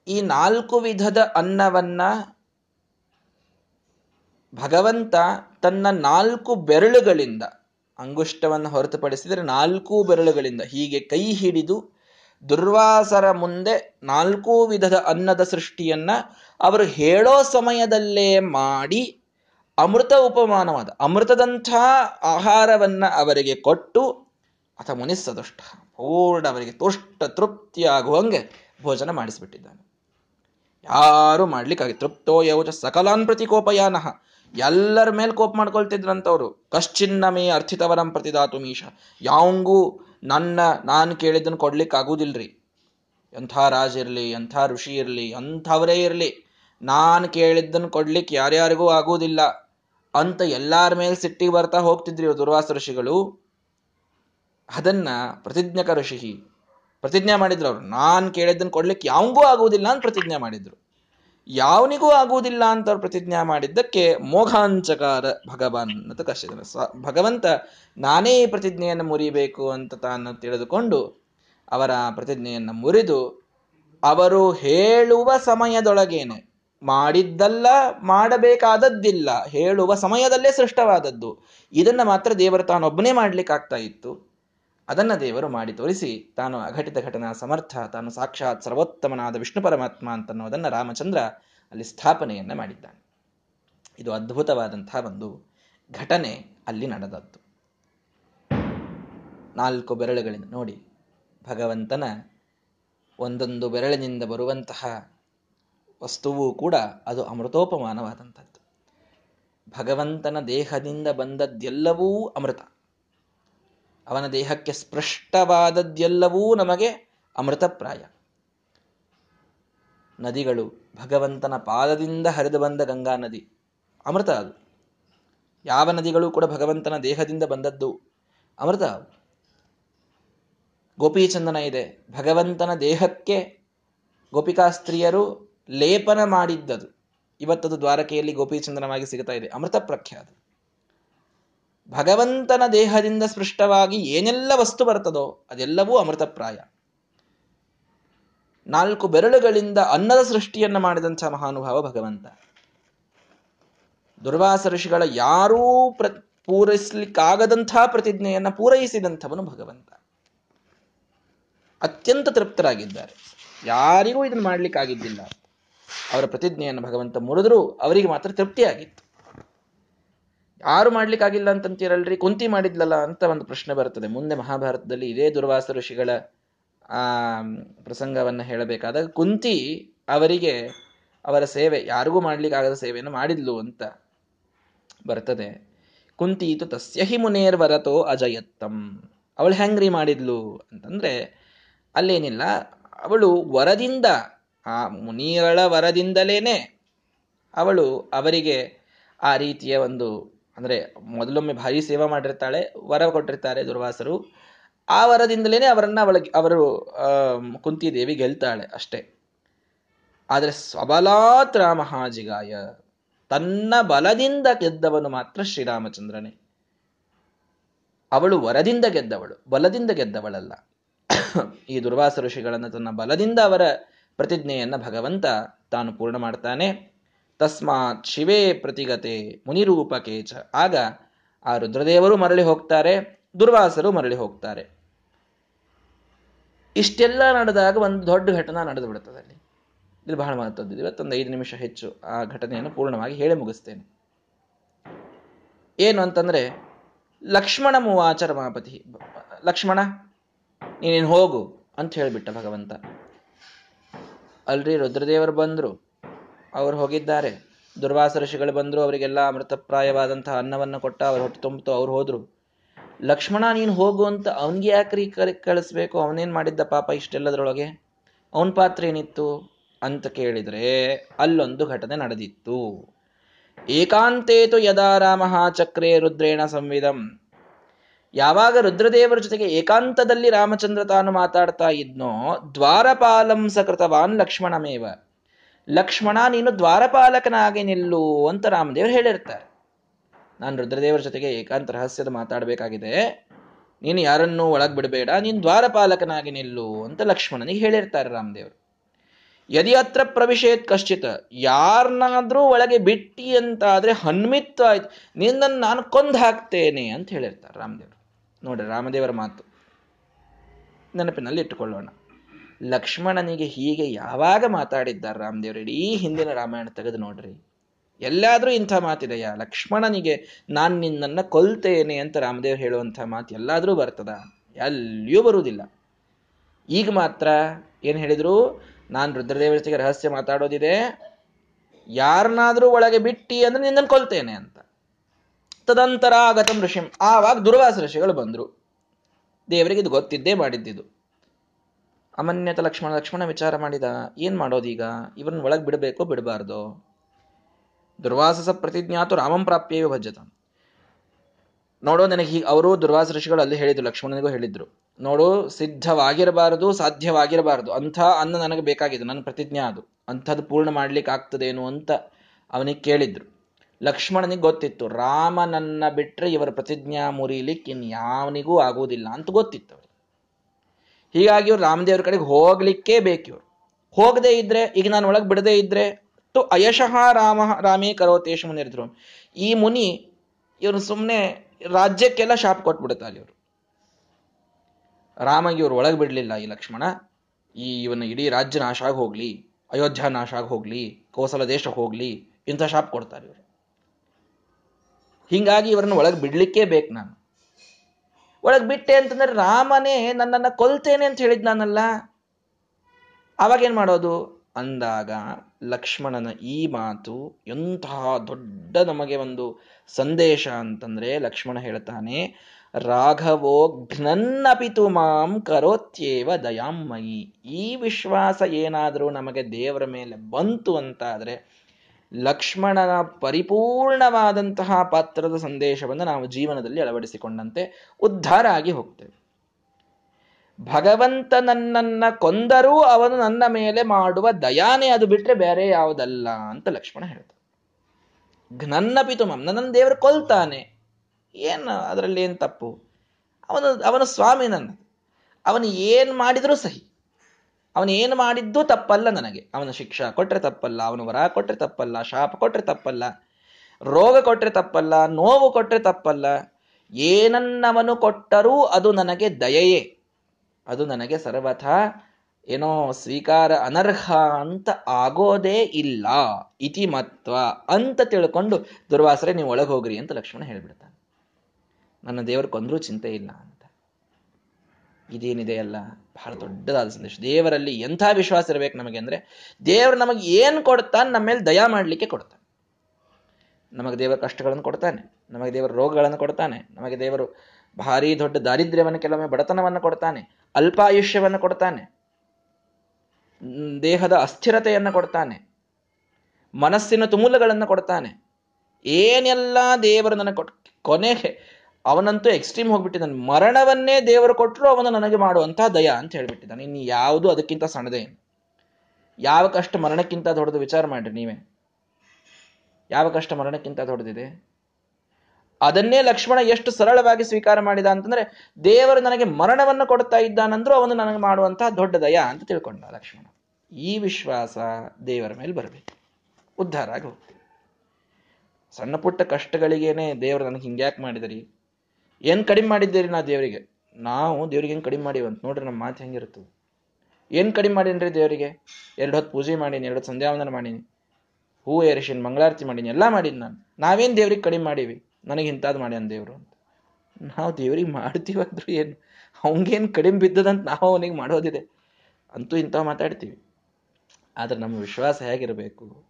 ಈ ನಾಲ್ಕು ವಿಧದ ಅನ್ನವನ್ನ ಭಗವಂತ ತನ್ನ ನಾಲ್ಕು ಬೆರಳುಗಳಿಂದ, ಅಂಗುಷ್ಟವನ್ನು ಹೊರತುಪಡಿಸಿದರೆ ನಾಲ್ಕು ಬೆರಳುಗಳಿಂದ ಹೀಗೆ ಕೈ ಹಿಡಿದು ದುರ್ವಾಸರ ಮುಂದೆ ನಾಲ್ಕು ವಿಧದ ಅನ್ನದ ಸೃಷ್ಟಿಯನ್ನ ಅವರು ಹೇಳೋ ಸಮಯದಲ್ಲೇ ಮಾಡಿ ಅಮೃತ ಉಪಮಾನವಾದ ಅಮೃತದಂಥ ಆಹಾರವನ್ನ ಅವರಿಗೆ ಕೊಟ್ಟು ಅಥ ಮುನಿಸದುಷ್ಟ ಪೂರ್ಣ ಅವರಿಗೆ ತುಷ್ಟ ತೃಪ್ತಿಯಾಗುವಂಗೆ ಭೋಜನ ಮಾಡಿಸಿಬಿಟ್ಟಿದ್ದಾನೆ. ಯಾರು ಮಾಡ್ಲಿಕ್ಕಾಗಿ ತೃಪ್ತೋ ಯೌಚ ಸಕಲಾನ್ ಪ್ರತಿ ಕೋಪಯಾನಃ ಎಲ್ಲರ ಮೇಲೆ ಕೋಪ ಮಾಡ್ಕೊಳ್ತಿದ್ರಂತವ್ರು. ಕಶ್ಚಿನ್ನಮೇ ಅರ್ಥಿತವರಂ ಪ್ರತಿದಾತು ಮೀಶ. ಯಾವಂಗೂ ನನ್ನ, ನಾನು ಕೇಳಿದ್ದನ್ನು ಕೊಡ್ಲಿಕ್ಕೆ ಆಗುದಿಲ್ರಿ. ಎಂಥ ರಾಜ ಇರಲಿ, ಎಂಥ ಋಷಿ ಇರಲಿ, ಎಂಥವರೇ ಇರಲಿ, ನಾನು ಕೇಳಿದ್ದನ್ನು ಕೊಡ್ಲಿಕ್ಕೆ ಯಾರ್ಯಾರಿಗೂ ಆಗುವುದಿಲ್ಲ ಅಂತ ಎಲ್ಲಾರ ಮೇಲೆ ಸಿಟ್ಟಿಗೆ ಬರ್ತಾ ಹೋಗ್ತಿದ್ರಿ ದುರ್ವಾಸ ಋಷಿಗಳು. ಅದನ್ನ ಪ್ರತಿಜ್ಞಕ ಋಷಿ ಪ್ರತಿಜ್ಞೆ ಮಾಡಿದ್ರು ಅವ್ರು. ನಾನು ಕೇಳಿದ್ದನ್ನು ಕೊಡ್ಲಿಕ್ಕೆ ಯಾವಂಗೂ ಆಗುವುದಿಲ್ಲ ಅಂತ ಪ್ರತಿಜ್ಞೆ ಮಾಡಿದ್ರು. ಯಾವನಿಗೂ ಆಗುವುದಿಲ್ಲ ಅಂತ ಅವ್ರು ಪ್ರತಿಜ್ಞಾ ಮಾಡಿದ್ದಕ್ಕೆ ಮೋಘಾಂಚಕಾರ ಭಗವಾನ್ ಅಂತ ಕಷ್ಟ ಸ್ವ ಭಗವಂತ ನಾನೇ ಈ ಪ್ರತಿಜ್ಞೆಯನ್ನು ಮುರಿಬೇಕು ಅಂತ ತಾನು ತಿಳಿದುಕೊಂಡು ಅವರ ಪ್ರತಿಜ್ಞೆಯನ್ನು ಮುರಿದು ಅವರು ಹೇಳುವ ಸಮಯದೊಳಗೇನೆ ಮಾಡಿದ್ದಲ್ಲ, ಮಾಡಬೇಕಾದದ್ದಿಲ್ಲ, ಹೇಳುವ ಸಮಯದಲ್ಲೇ ಸೃಷ್ಟವಾದದ್ದು. ಇದನ್ನು ಮಾತ್ರ ದೇವರು ತಾನೊಬ್ಬನೇ ಮಾಡ್ಲಿಕ್ಕೆ ಆಗ್ತಾ ಇತ್ತು. ಅದನ್ನ ದೇವರು ಮಾಡಿ ತೋರಿಸಿ, ತಾನು ಅಘಟಿತ ಘಟನಾ ಸಮರ್ಥ, ತಾನು ಸಾಕ್ಷಾತ್ ಸರ್ವೋತ್ತಮನಾದ ವಿಷ್ಣು ಪರಮಾತ್ಮ ಅಂತನ್ನುವುದನ್ನ ರಾಮಚಂದ್ರ ಅಲ್ಲಿ ಸ್ಥಾಪನೆಯನ್ನ ಮಾಡಿದ್ದಾನೆ. ಇದು ಅದ್ಭುತವಾದಂತಹ ಒಂದು ಘಟನೆ ಅಲ್ಲಿ ನಡೆದದ್ದು. ನಾಲ್ಕು ಬೆರಳುಗಳಿಂದ ನೋಡಿ, ಭಗವಂತನ ಒಂದೊಂದು ಬೆರಳಿನಿಂದ ಬರುವಂತಹ ವಸ್ತುವು ಕೂಡ ಅದು ಅಮೃತೋಪಮಾನವಾದಂಥದ್ದು. ಭಗವಂತನ ದೇಹದಿಂದ ಬಂದದ್ದೆಲ್ಲವೂ ಅಮೃತ. ಅವನ ದೇಹಕ್ಕೆ ಸ್ಪೃಷ್ಟವಾದದ್ದೆಲ್ಲವೂ ನಮಗೆ ಅಮೃತಪ್ರಾಯ. ನದಿಗಳು ಭಗವಂತನ ಪಾದದಿಂದ ಹರಿದು ಬಂದ ಗಂಗಾ ನದಿ. ಅಮೃತ ಅದು. ಯಾವ ನದಿಗಳು ಕೂಡ ಭಗವಂತನ ದೇಹದಿಂದ ಬಂದದ್ದು ಅಮೃತ ಗೋಪೀಚಂದನ ಇದೆ. ಭಗವಂತನ ದೇಹಕ್ಕೆ ಗೋಪಿಕಾಸ್ತ್ರೀಯರು ಲೇಪನ ಮಾಡಿದ್ದದು. ಇವತ್ತದು ದ್ವಾರಕೆಯಲ್ಲಿ ಗೋಪೀಚಂದನವಾಗಿ ಸಿಗುತ್ತಾ ಇದೆ. ಅಮೃತ ಪ್ರಖ್ಯಾತ. ಭಗವಂತನ ದೇಹದಿಂದ ಸ್ಪೃಷ್ಟವಾಗಿ ಏನೆಲ್ಲ ವಸ್ತು ಬರ್ತದೋ ಅದೆಲ್ಲವೂ ಅಮೃತಪ್ರಾಯ. ನಾಲ್ಕು ಬೆರಳುಗಳಿಂದ ಅನ್ನದ ಸೃಷ್ಟಿಯನ್ನು ಮಾಡಿದಂಥ ಮಹಾನುಭಾವ ಭಗವಂತ. ದುರ್ವಾಸ ಋಷಿಗಳ ಯಾರೂ ಪ್ರ, ಪೂರೈಸಲಿಕ್ಕಾಗದಂಥ ಪ್ರತಿಜ್ಞೆಯನ್ನು ಪೂರೈಸಿದಂಥವನು ಭಗವಂತ. ಅತ್ಯಂತ ತೃಪ್ತರಾಗಿದ್ದಾರೆ. ಯಾರಿಗೂ ಇದನ್ನು ಮಾಡಲಿಕ್ಕಾಗಿದ್ದಿಲ್ಲ. ಅವರ ಪ್ರತಿಜ್ಞೆಯನ್ನು ಭಗವಂತ ಮುರಿದ್ರು, ಅವರಿಗೆ ಮಾತ್ರ ತೃಪ್ತಿಯಾಗಿತ್ತು. ಯಾರು ಮಾಡ್ಲಿಕ್ಕಾಗಿಲ್ಲ ಅಂತಂತೀರಲ್ರಿ? ಕುಂತಿ ಮಾಡಿದ್ಲಲ್ಲ ಅಂತ ಒಂದು ಪ್ರಶ್ನೆ ಬರ್ತದೆ. ಮುಂದೆ ಮಹಾಭಾರತದಲ್ಲಿ ಇದೇ ದುರ್ವಾಸ ಋಷಿಗಳ, ಆ, ಪ್ರಸಂಗವನ್ನ ಹೇಳಬೇಕಾದಾಗ ಕುಂತಿ ಅವರಿಗೆ ಅವರ ಸೇವೆ, ಯಾರಿಗೂ ಮಾಡ್ಲಿಕ್ಕಾಗದ ಸೇವೆಯನ್ನು ಮಾಡಿದ್ಲು ಅಂತ ಬರ್ತದೆ. ಕುಂತಿ ಕುಂತೀತು ತಸ್ಯಹಿ ಮುನೇರ್ವರತೋ ಅಜಯತ್ತಂ. ಅವಳು ಹೆಂಗ್ರಿ ಮಾಡಿದ್ಲು ಅಂತಂದ್ರೆ, ಅಲ್ಲೇನಿಲ್ಲ, ಅವಳು ವರದಿಂದ, ಆ ಮುನಿಯಳ ವರದಿಂದಲೇನೆ ಅವಳು ಅವರಿಗೆ ಆ ರೀತಿಯ ಒಂದು ಅಂದ್ರೆ ಮೊದಲೊಮ್ಮೆ ಭಾರಿ ಸೇವಾ ಮಾಡಿರ್ತಾಳೆ, ವರ ಕೊಟ್ಟಿರ್ತಾರೆ ದುರ್ವಾಸರು. ಆ ವರದಿಂದಲೇ ಅವರನ್ನ ಅವಳಿಗೆ ಅವರು ಕುಂತಿದೇವಿ ಗೆಲ್ತಾಳೆ ಅಷ್ಟೇ. ಆದರೆ ಸ್ವಬಲಾತ್ ರಾಮಹಾಜಿಗಾಯ, ತನ್ನ ಬಲದಿಂದ ಗೆದ್ದವನು ಮಾತ್ರ ಶ್ರೀರಾಮಚಂದ್ರನೇ. ಅವಳು ವರದಿಂದ ಗೆದ್ದವಳು, ಬಲದಿಂದ ಗೆದ್ದವಳಲ್ಲ. ಈ ದುರ್ವಾಸ ಋಷಿಗಳನ್ನು ತನ್ನ ಬಲದಿಂದ ಅವರ ಪ್ರತಿಜ್ಞೆಯನ್ನ ಭಗವಂತ ತಾನು ಪೂರ್ಣ ಮಾಡ್ತಾನೆ. ತಸ್ಮಾತ್ ಶಿವೇ ಪ್ರತಿಗತೆ ಮುನಿರೂಪಕೇಚ ಆಗ ಆ ರುದ್ರದೇವರು ಮರಳಿ ಹೋಗ್ತಾರೆ, ದುರ್ವಾಸರು ಮರಳಿ ಹೋಗ್ತಾರೆ. ಇಷ್ಟೆಲ್ಲ ನಡೆದಾಗ ಒಂದು ದೊಡ್ಡ ಘಟನಾ ನಡೆದು ಬಿಡುತ್ತದೆ ಅಲ್ಲಿ. ಇಲ್ಲಿ ಬಹಳ ಮಹತ್ವದ್ದು. ಇವತ್ತೊಂದು ಐದು ನಿಮಿಷ ಹೆಚ್ಚು ಆ ಘಟನೆಯನ್ನು ಪೂರ್ಣವಾಗಿ ಹೇಳಿ ಮುಗಿಸ್ತೇನೆ. ಏನು ಅಂತಂದ್ರೆ, ಲಕ್ಷ್ಮಣ ಮುವಾಚ ಮಾಪತಿ ಲಕ್ಷ್ಮಣ, ನೀನೇನು ಹೋಗು ಅಂತ ಹೇಳಿಬಿಟ್ಟ ಭಗವಂತ. ಅಲ್ರಿ ರುದ್ರದೇವರು ಬಂದ್ರು. ಅವ್ರು ಹೋಗಿದ್ದಾರೆ. ದುರ್ವಾಸ ಋಷಿಗಳು ಬಂದರು, ಅವರಿಗೆಲ್ಲ ಅಮೃತಪ್ರಾಯವಾದಂತಹ ಅನ್ನವನ್ನು ಕೊಟ್ಟ ಅವ್ರು ಹೊಟ್ಟೆ ತುಂಬಿತು. ಅವ್ರು ಹೋದರು. ಲಕ್ಷ್ಮಣ, ನೀನು ಹೋಗು ಅಂತ ಅವನಿಗೆ ಯಾಕ್ರಿ ಕಳಿಸ್ಬೇಕು? ಅವನೇನ್ ಮಾಡಿದ್ದ ಪಾಪ ಇಷ್ಟೆಲ್ಲದರೊಳಗೆ? ಅವನ ಪಾತ್ರ ಏನಿತ್ತು? ಅಂತ ಕೇಳಿದರೆ, ಅಲ್ಲೊಂದು ಘಟನೆ ನಡೆದಿತ್ತು. ಏಕಾಂತೇತು ಯದಾ ರಾಮ ಚಕ್ರೇ ರುದ್ರೇಣ ಸಂವಿಧಂ. ಯಾವಾಗ ರುದ್ರದೇವರ ಜೊತೆಗೆ ಏಕಾಂತದಲ್ಲಿ ರಾಮಚಂದ್ರ ತಾನು ಮಾತಾಡ್ತಾ ಇದ್ನೋ, ದ್ವಾರಪಾಲಂ ಸಕೃತವಾನ್ ಲಕ್ಷ್ಮಣಮೇವ. ಲಕ್ಷ್ಮಣ, ನೀನು ದ್ವಾರಪಾಲಕನಾಗಿ ನಿಲ್ಲು ಅಂತ ರಾಮದೇವರು ಹೇಳಿರ್ತಾರೆ. ನಾನು ರುದ್ರದೇವರ ಜೊತೆಗೆ ಏಕಾಂತ ರಹಸ್ಯದ ಮಾತಾಡಬೇಕಾಗಿದೆ. ನೀನು ಯಾರನ್ನೂ ಒಳಗೆ ಬಿಡಬೇಡ, ನೀನು ದ್ವಾರಪಾಲಕನಾಗಿ ನಿಲ್ಲು ಅಂತ ಲಕ್ಷ್ಮಣನಿಗೆ ಹೇಳಿರ್ತಾರೆ ರಾಮದೇವರು. ಯದಿ ಹತ್ರ ಪ್ರವಿಶೇತ್ ಕಶ್ಚಿತ ಯಾರನ್ನಾದ್ರೂ ಒಳಗೆ ಬಿಟ್ಟಿ ಅಂತ ಆದ್ರೆ ಹನ್ಮಿತ್ತು ಆಯ್ತು. ನಿನ್ನನ್ನು ನಾನು ಕೊಂದು ಹಾಕ್ತೇನೆ ಅಂತ ಹೇಳಿರ್ತಾರೆ ರಾಮದೇವರು. ನೋಡ್ರಿ ರಾಮದೇವರ ಮಾತು ನೆನಪಿನಲ್ಲಿ ಇಟ್ಟುಕೊಳ್ಳೋಣ. ಲಕ್ಷ್ಮಣನಿಗೆ ಹೀಗೆ ಯಾವಾಗ ಮಾತಾಡಿದ್ದಾರೆ ರಾಮದೇವರು? ಇಡೀ ಹಿಂದಿನ ರಾಮಾಯಣ ತೆಗೆದು ನೋಡ್ರಿ. ಎಲ್ಲಾದ್ರೂ ಇಂಥ ಮಾತಿದೆಯಾ? ಲಕ್ಷ್ಮಣನಿಗೆ ನಾನು ನಿನ್ನನ್ನು ಕೊಲ್ತೇನೆ ಅಂತ ರಾಮದೇವ್ ಹೇಳುವಂಥ ಮಾತು ಎಲ್ಲಾದ್ರೂ ಬರ್ತದ? ಎಲ್ಲಿಯೂ ಬರುವುದಿಲ್ಲ. ಈಗ ಮಾತ್ರ ಏನು ಹೇಳಿದ್ರು? ನಾನು ಜೊತೆಗೆ ರಹಸ್ಯ ಮಾತಾಡೋದಿದೆ. ಯಾರನ್ನಾದರೂ ಒಳಗೆ ಬಿಟ್ಟಿ ಅಂದ್ರೆ ನಿನ್ನನ್ನು ಕೊಲ್ತೇನೆ ಅಂತ. ತದಂತರ ಆಗತಂ ಋಷಿಂ. ಆವಾಗ ದುರ್ವಾಸ ಋಷಿಗಳು ಬಂದರು. ದೇವರಿಗೆ ಇದು ಗೊತ್ತಿದ್ದೇ ಮಾಡಿದ್ದಿದು. ಅಮನ್ಯತ ಲಕ್ಷ್ಮಣ ಲಕ್ಷ್ಮಣ ವಿಚಾರ ಮಾಡಿದ, ಏನ್ ಮಾಡೋದೀಗ ಇವರನ್ನ ಒಳಗೆ ಬಿಡಬೇಕೋ, ಬಿಡಬಾರ್ದು? ದುರ್ವಾಸಸ ಪ್ರತಿಜ್ಞಾತು ರಾಮಂ ಪ್ರಾಪ್ಯವೇ ಭಜತ. ನೋಡೋ, ನನಗೆ ಹೀಗೆ ಅವರು ದುರ್ವಾಸ ಋಷಿಗಳು ಅಲ್ಲಿ ಹೇಳಿದ್ರು, ಲಕ್ಷ್ಮಣನಿಗೂ ಹೇಳಿದ್ರು. ನೋಡು, ಸಿದ್ಧವಾಗಿರಬಾರದು, ಸಾಧ್ಯವಾಗಿರಬಾರದು. ಅಂಥ ಅನ್ನ ನನಗೆ ಬೇಕಾಗಿದೆ ನನ್ನ ಪ್ರತಿಜ್ಞೆ ಅದು. ಅಂಥದ್ದು ಪೂರ್ಣ ಮಾಡ್ಲಿಕ್ಕೆ ಆಗ್ತದೇನು ಅಂತ ಅವನಿಗೆ ಕೇಳಿದ್ರು. ಲಕ್ಷ್ಮಣನಿಗೆ ಗೊತ್ತಿತ್ತು, ರಾಮನನ್ನ ಬಿಟ್ಟರೆ ಇವರ ಪ್ರತಿಜ್ಞಾ ಮುರಿಲಿಕ್ಕೆ ಇನ್ಯಾವನಿಗೂ ಆಗುವುದಿಲ್ಲ ಅಂತ ಗೊತ್ತಿತ್ತು ಹೀಗಾಗಿ ಇವ್ರು ರಾಮದೇವ್ರ ಕಡೆಗೆ ಹೋಗ್ಲಿಕ್ಕೇ ಬೇಕಿವ್ರು. ಹೋಗದೇ ಇದ್ರೆ, ಈಗ ನಾನು ಒಳಗೆ ಬಿಡದೇ ಇದ್ರೆ, ತು ಅಯಶಃ ರಾಮ ರಾಮೇ ಕರೋತೇಶ ಮುನಿರಿದ್ರು ಈ ಮುನಿ ಇವ್ರು ಸುಮ್ಮನೆ ರಾಜ್ಯಕ್ಕೆಲ್ಲ ಶಾಪ್ ಕೊಟ್ಬಿಡುತ್ತಾರೆ ಇವರು. ರಾಮಗೆ ಇವ್ರು ಒಳಗೆ ಬಿಡಲಿಲ್ಲ ಈ ಲಕ್ಷ್ಮಣ. ಈ ಇವನ ಇಡೀ ರಾಜ್ಯ ನಾಶ ಆಗಿ ಹೋಗ್ಲಿ, ಅಯೋಧ್ಯ ನಾಶ ಆಗಿ ಹೋಗ್ಲಿ, ಕೋಸಲ ದೇಶ ಹೋಗ್ಲಿ, ಇಂಥ ಶಾಪ್ ಕೊಡ್ತಾರೆ ಇವರು. ಹಿಂಗಾಗಿ ಇವರನ್ನ ಒಳಗೆ ಬಿಡ್ಲಿಕ್ಕೇ ಬೇಕು ನಾನು. ಒಳಗೆ ಬಿಟ್ಟೆ ಅಂತಂದ್ರೆ ರಾಮನೇ ನನ್ನನ್ನು ಕೊಲ್ತೇನೆ ಅಂತ ಹೇಳಿದ್ ನಾನಲ್ಲ. ಅವಾಗೇನು ಮಾಡೋದು? ಅಂದಾಗ ಲಕ್ಷ್ಮಣನ ಈ ಮಾತು ಎಂತಹ ದೊಡ್ಡ ನಮಗೆ ಒಂದು ಸಂದೇಶ ಅಂತಂದ್ರೆ ಲಕ್ಷ್ಮಣ ಹೇಳ್ತಾನೆ, ರಾಘವೋ ಘ್ನನ್ನಪಿತು ಮಾಂ ಕರೋತ್ಯೇವ ದಯಾಮಯಿ ಈ ವಿಶ್ವಾಸ ಏನಾದರೂ ನಮಗೆ ದೇವರ ಮೇಲೆ ಬಂತು ಅಂತಾದ್ರೆ ಲಕ್ಷ್ಮಣನ ಪರಿಪೂರ್ಣವಾದಂತಹ ಪಾತ್ರದ ಸಂದೇಶವನ್ನು ನಾವು ಜೀವನದಲ್ಲಿ ಅಳವಡಿಸಿಕೊಂಡಂತೆ ಉದ್ಧಾರ ಆಗಿ ಹೋಗ್ತೇವೆ. ಭಗವಂತ ನನ್ನನ್ನ ಕೊಂದರೂ ಅವನು ನನ್ನ ಮೇಲೆ ಮಾಡುವ ದಯಾನೇ ಅದು ಬಿಟ್ರೆ ಬೇರೆ ಯಾವುದಲ್ಲ ಅಂತ ಲಕ್ಷ್ಮಣ ಹೇಳ್ತಾರೆ ನನ್ನ ಪಿತುಮಂ ನನ್ನನ್ನು ದೇವರು ಕೊಲ್ತಾನೆ. ಏನು ಅದರಲ್ಲಿ ಏನು ತಪ್ಪು? ಅವನು, ಅವನ ಸ್ವಾಮಿ ನನ್ನ. ಅವನು ಏನು ಮಾಡಿದರೂ ಸಹಿ. ಅವನು ಏನು ಮಾಡಿದ್ದು ತಪ್ಪಲ್ಲ ನನಗೆ. ಅವನ ಶಿಕ್ಷಾ ಕೊಟ್ಟರೆ ತಪ್ಪಲ್ಲ, ಅವನು ವರ ಕೊಟ್ಟರೆ ತಪ್ಪಲ್ಲ, ಶಾಪ ಕೊಟ್ಟರೆ ತಪ್ಪಲ್ಲ, ರೋಗ ಕೊಟ್ಟರೆ ತಪ್ಪಲ್ಲ, ನೋವು ಕೊಟ್ಟರೆ ತಪ್ಪಲ್ಲ, ಏನನ್ನವನು ಕೊಟ್ಟರೂ ಅದು ನನಗೆ ದಯೆಯೇ. ಅದು ನನಗೆ ಸರ್ವಥ ಏನೋ ಸ್ವೀಕಾರ ಅನರ್ಹ ಅಂತ ಆಗೋದೇ ಇಲ್ಲ. ಇತಿ ಮತ್ವ ಅಂತ ತಿಳ್ಕೊಂಡು ದುರ್ವಾಸರೆ ನೀವು ಒಳಗೆ ಹೋಗ್ರಿ ಅಂತ ಲಕ್ಷ್ಮಣ ಹೇಳ್ಬಿಡ್ತಾನೆ. ನನ್ನ ದೇವರು ಕೊಂದ್ರೂ ಚಿಂತೆ ಇಲ್ಲ ಅಂತ. ಇದೇನಿದೆ ಅಲ್ಲ? ಬಹಳ ದೊಡ್ಡದಾದ ಸಂದೇಶ ದೇವರಲ್ಲಿ ಎಂಥ ವಿಶ್ವಾಸ ಇರಬೇಕು ನಮಗೆ ಅಂದ್ರೆ, ದೇವರು ನಮಗೆ ಏನು ಕೊಡ್ತಾನೆ ನಮ್ಮ ಮೇಲೆ ದಯಾ ಮಾಡಲಿಕ್ಕೆ ಕೊಡ್ತಾನೆ. ನಮಗೆ ದೇವರ ಕಷ್ಟಗಳನ್ನು ಕೊಡ್ತಾನೆ, ನಮಗೆ ದೇವರ ರೋಗಗಳನ್ನು ಕೊಡ್ತಾನೆ, ನಮಗೆ ದೇವರು ಭಾರಿ ದೊಡ್ಡ ದಾರಿದ್ರ್ಯವನ್ನು ಕೆಲವೊಮ್ಮೆ ಬಡತನವನ್ನು ಕೊಡ್ತಾನೆ, ಅಲ್ಪಾಯುಷ್ಯವನ್ನು ಕೊಡ್ತಾನೆ ದೇಹದ ಅಸ್ಥಿರತೆಯನ್ನು ಕೊಡ್ತಾನೆ, ಮನಸ್ಸಿನ ತುಮುಲಗಳನ್ನು ಕೊಡ್ತಾನೆ. ಏನೆಲ್ಲ ದೇವರು ನನಗೆ ಕೊಟ್ ಕೊನೆಗೆ ಅವನಂತೂ ಎಕ್ಸ್ಟ್ರೀಮ್ ಹೋಗ್ಬಿಟ್ಟಿದ್ದಾನೆ. ಮರಣವನ್ನೇ ದೇವರು ಕೊಟ್ಟರು ಅವನು ನನಗೆ ಮಾಡುವಂತಹ ದಯ ಅಂತ ಹೇಳಿಬಿಟ್ಟಿದ್ದಾನೆ. ಇನ್ನು ಯಾವುದು ಅದಕ್ಕಿಂತ ಸಣ್ಣದೇ ಯಾವ ಕಷ್ಟ ಮರಣಕ್ಕಿಂತ ದೊಡ್ಡದು ವಿಚಾರ ಮಾಡ್ರಿ ನೀವೇ. ಯಾವ ಕಷ್ಟ ಮರಣಕ್ಕಿಂತ ದೊಡ್ಡದಿದೆ. ಅದನ್ನೇ ಲಕ್ಷ್ಮಣ ಎಷ್ಟು ಸರಳವಾಗಿ ಸ್ವೀಕಾರ ಮಾಡಿದ ಅಂತಂದ್ರೆ, ದೇವರು ನನಗೆ ಮರಣವನ್ನು ಕೊಡ್ತಾ ಇದ್ದಾನಂದ್ರೂ ಅವನು ನನಗೆ ಮಾಡುವಂತಹ ದೊಡ್ಡ ದಯ ಅಂತ ತಿಳ್ಕೊಂಡ ಲಕ್ಷ್ಮಣ. ಈ ವಿಶ್ವಾಸ ದೇವರ ಮೇಲೆ ಬರಬೇಕು. ಉದ್ಧಾರ ಆಗಿ ಸಣ್ಣ ಪುಟ್ಟ ಕಷ್ಟಗಳಿಗೇನೆ ದೇವರು ನನಗೆ ಹಿಂಗ್ಯಾಕೆ ಮಾಡಿದರಿ. ಏನ್ ಕಡಿಮೆ ಮಾಡಿದ್ದೀರಿ ನಾ ದೇವರಿಗೆ? ನಾವು ದೇವ್ರಿಗೆ ಹೆಂಗೆ ಕಡಿಮೆ ಮಾಡಿವಂತ ನೋಡ್ರಿ, ನಮ್ಮ ಮಾತು ಹೆಂಗಿರ್ತದೆ ಏನು ಕಡಿಮೆ ಮಾಡೀನ್ರಿ ದೇವರಿಗೆ? ಎರಡು ಹೊತ್ತು ಪೂಜೆ ಮಾಡೀನಿ, ಎರಡು ಸಂಧ್ಯಾವಂದನ ಮಾಡೀನಿ ಹೂ ಏರಿಸಿನ, ಮಂಗಳಾರತಿ ಮಾಡೀನಿ, ಎಲ್ಲ ಮಾಡೀನಿ ನಾನು. ನಾವೇನು ದೇವ್ರಿಗೆ ಕಡಿಮೆ ಮಾಡೀವಿ? ನನಗೆ ಇಂಥದ್ದು ಮಾಡ್ಯಾನ ದೇವರು ಅಂತ. ನಾವು ದೇವ್ರಿಗೆ ಮಾಡ್ತೀವಂದ್ರೂ ಏನು? ಅವಂಗೇನು ಕಡಿಮೆ ಬಿದ್ದದಂತ ನಾವು ಅವನಿಗೆ ಮಾಡೋದಿದೆ. ಅಂತೂ ಇಂಥವು ಮಾತಾಡ್ತೀವಿ. ಆದ್ರೆ ನಮ್ಮ ವಿಶ್ವಾಸ ಹೇಗಿರಬೇಕು?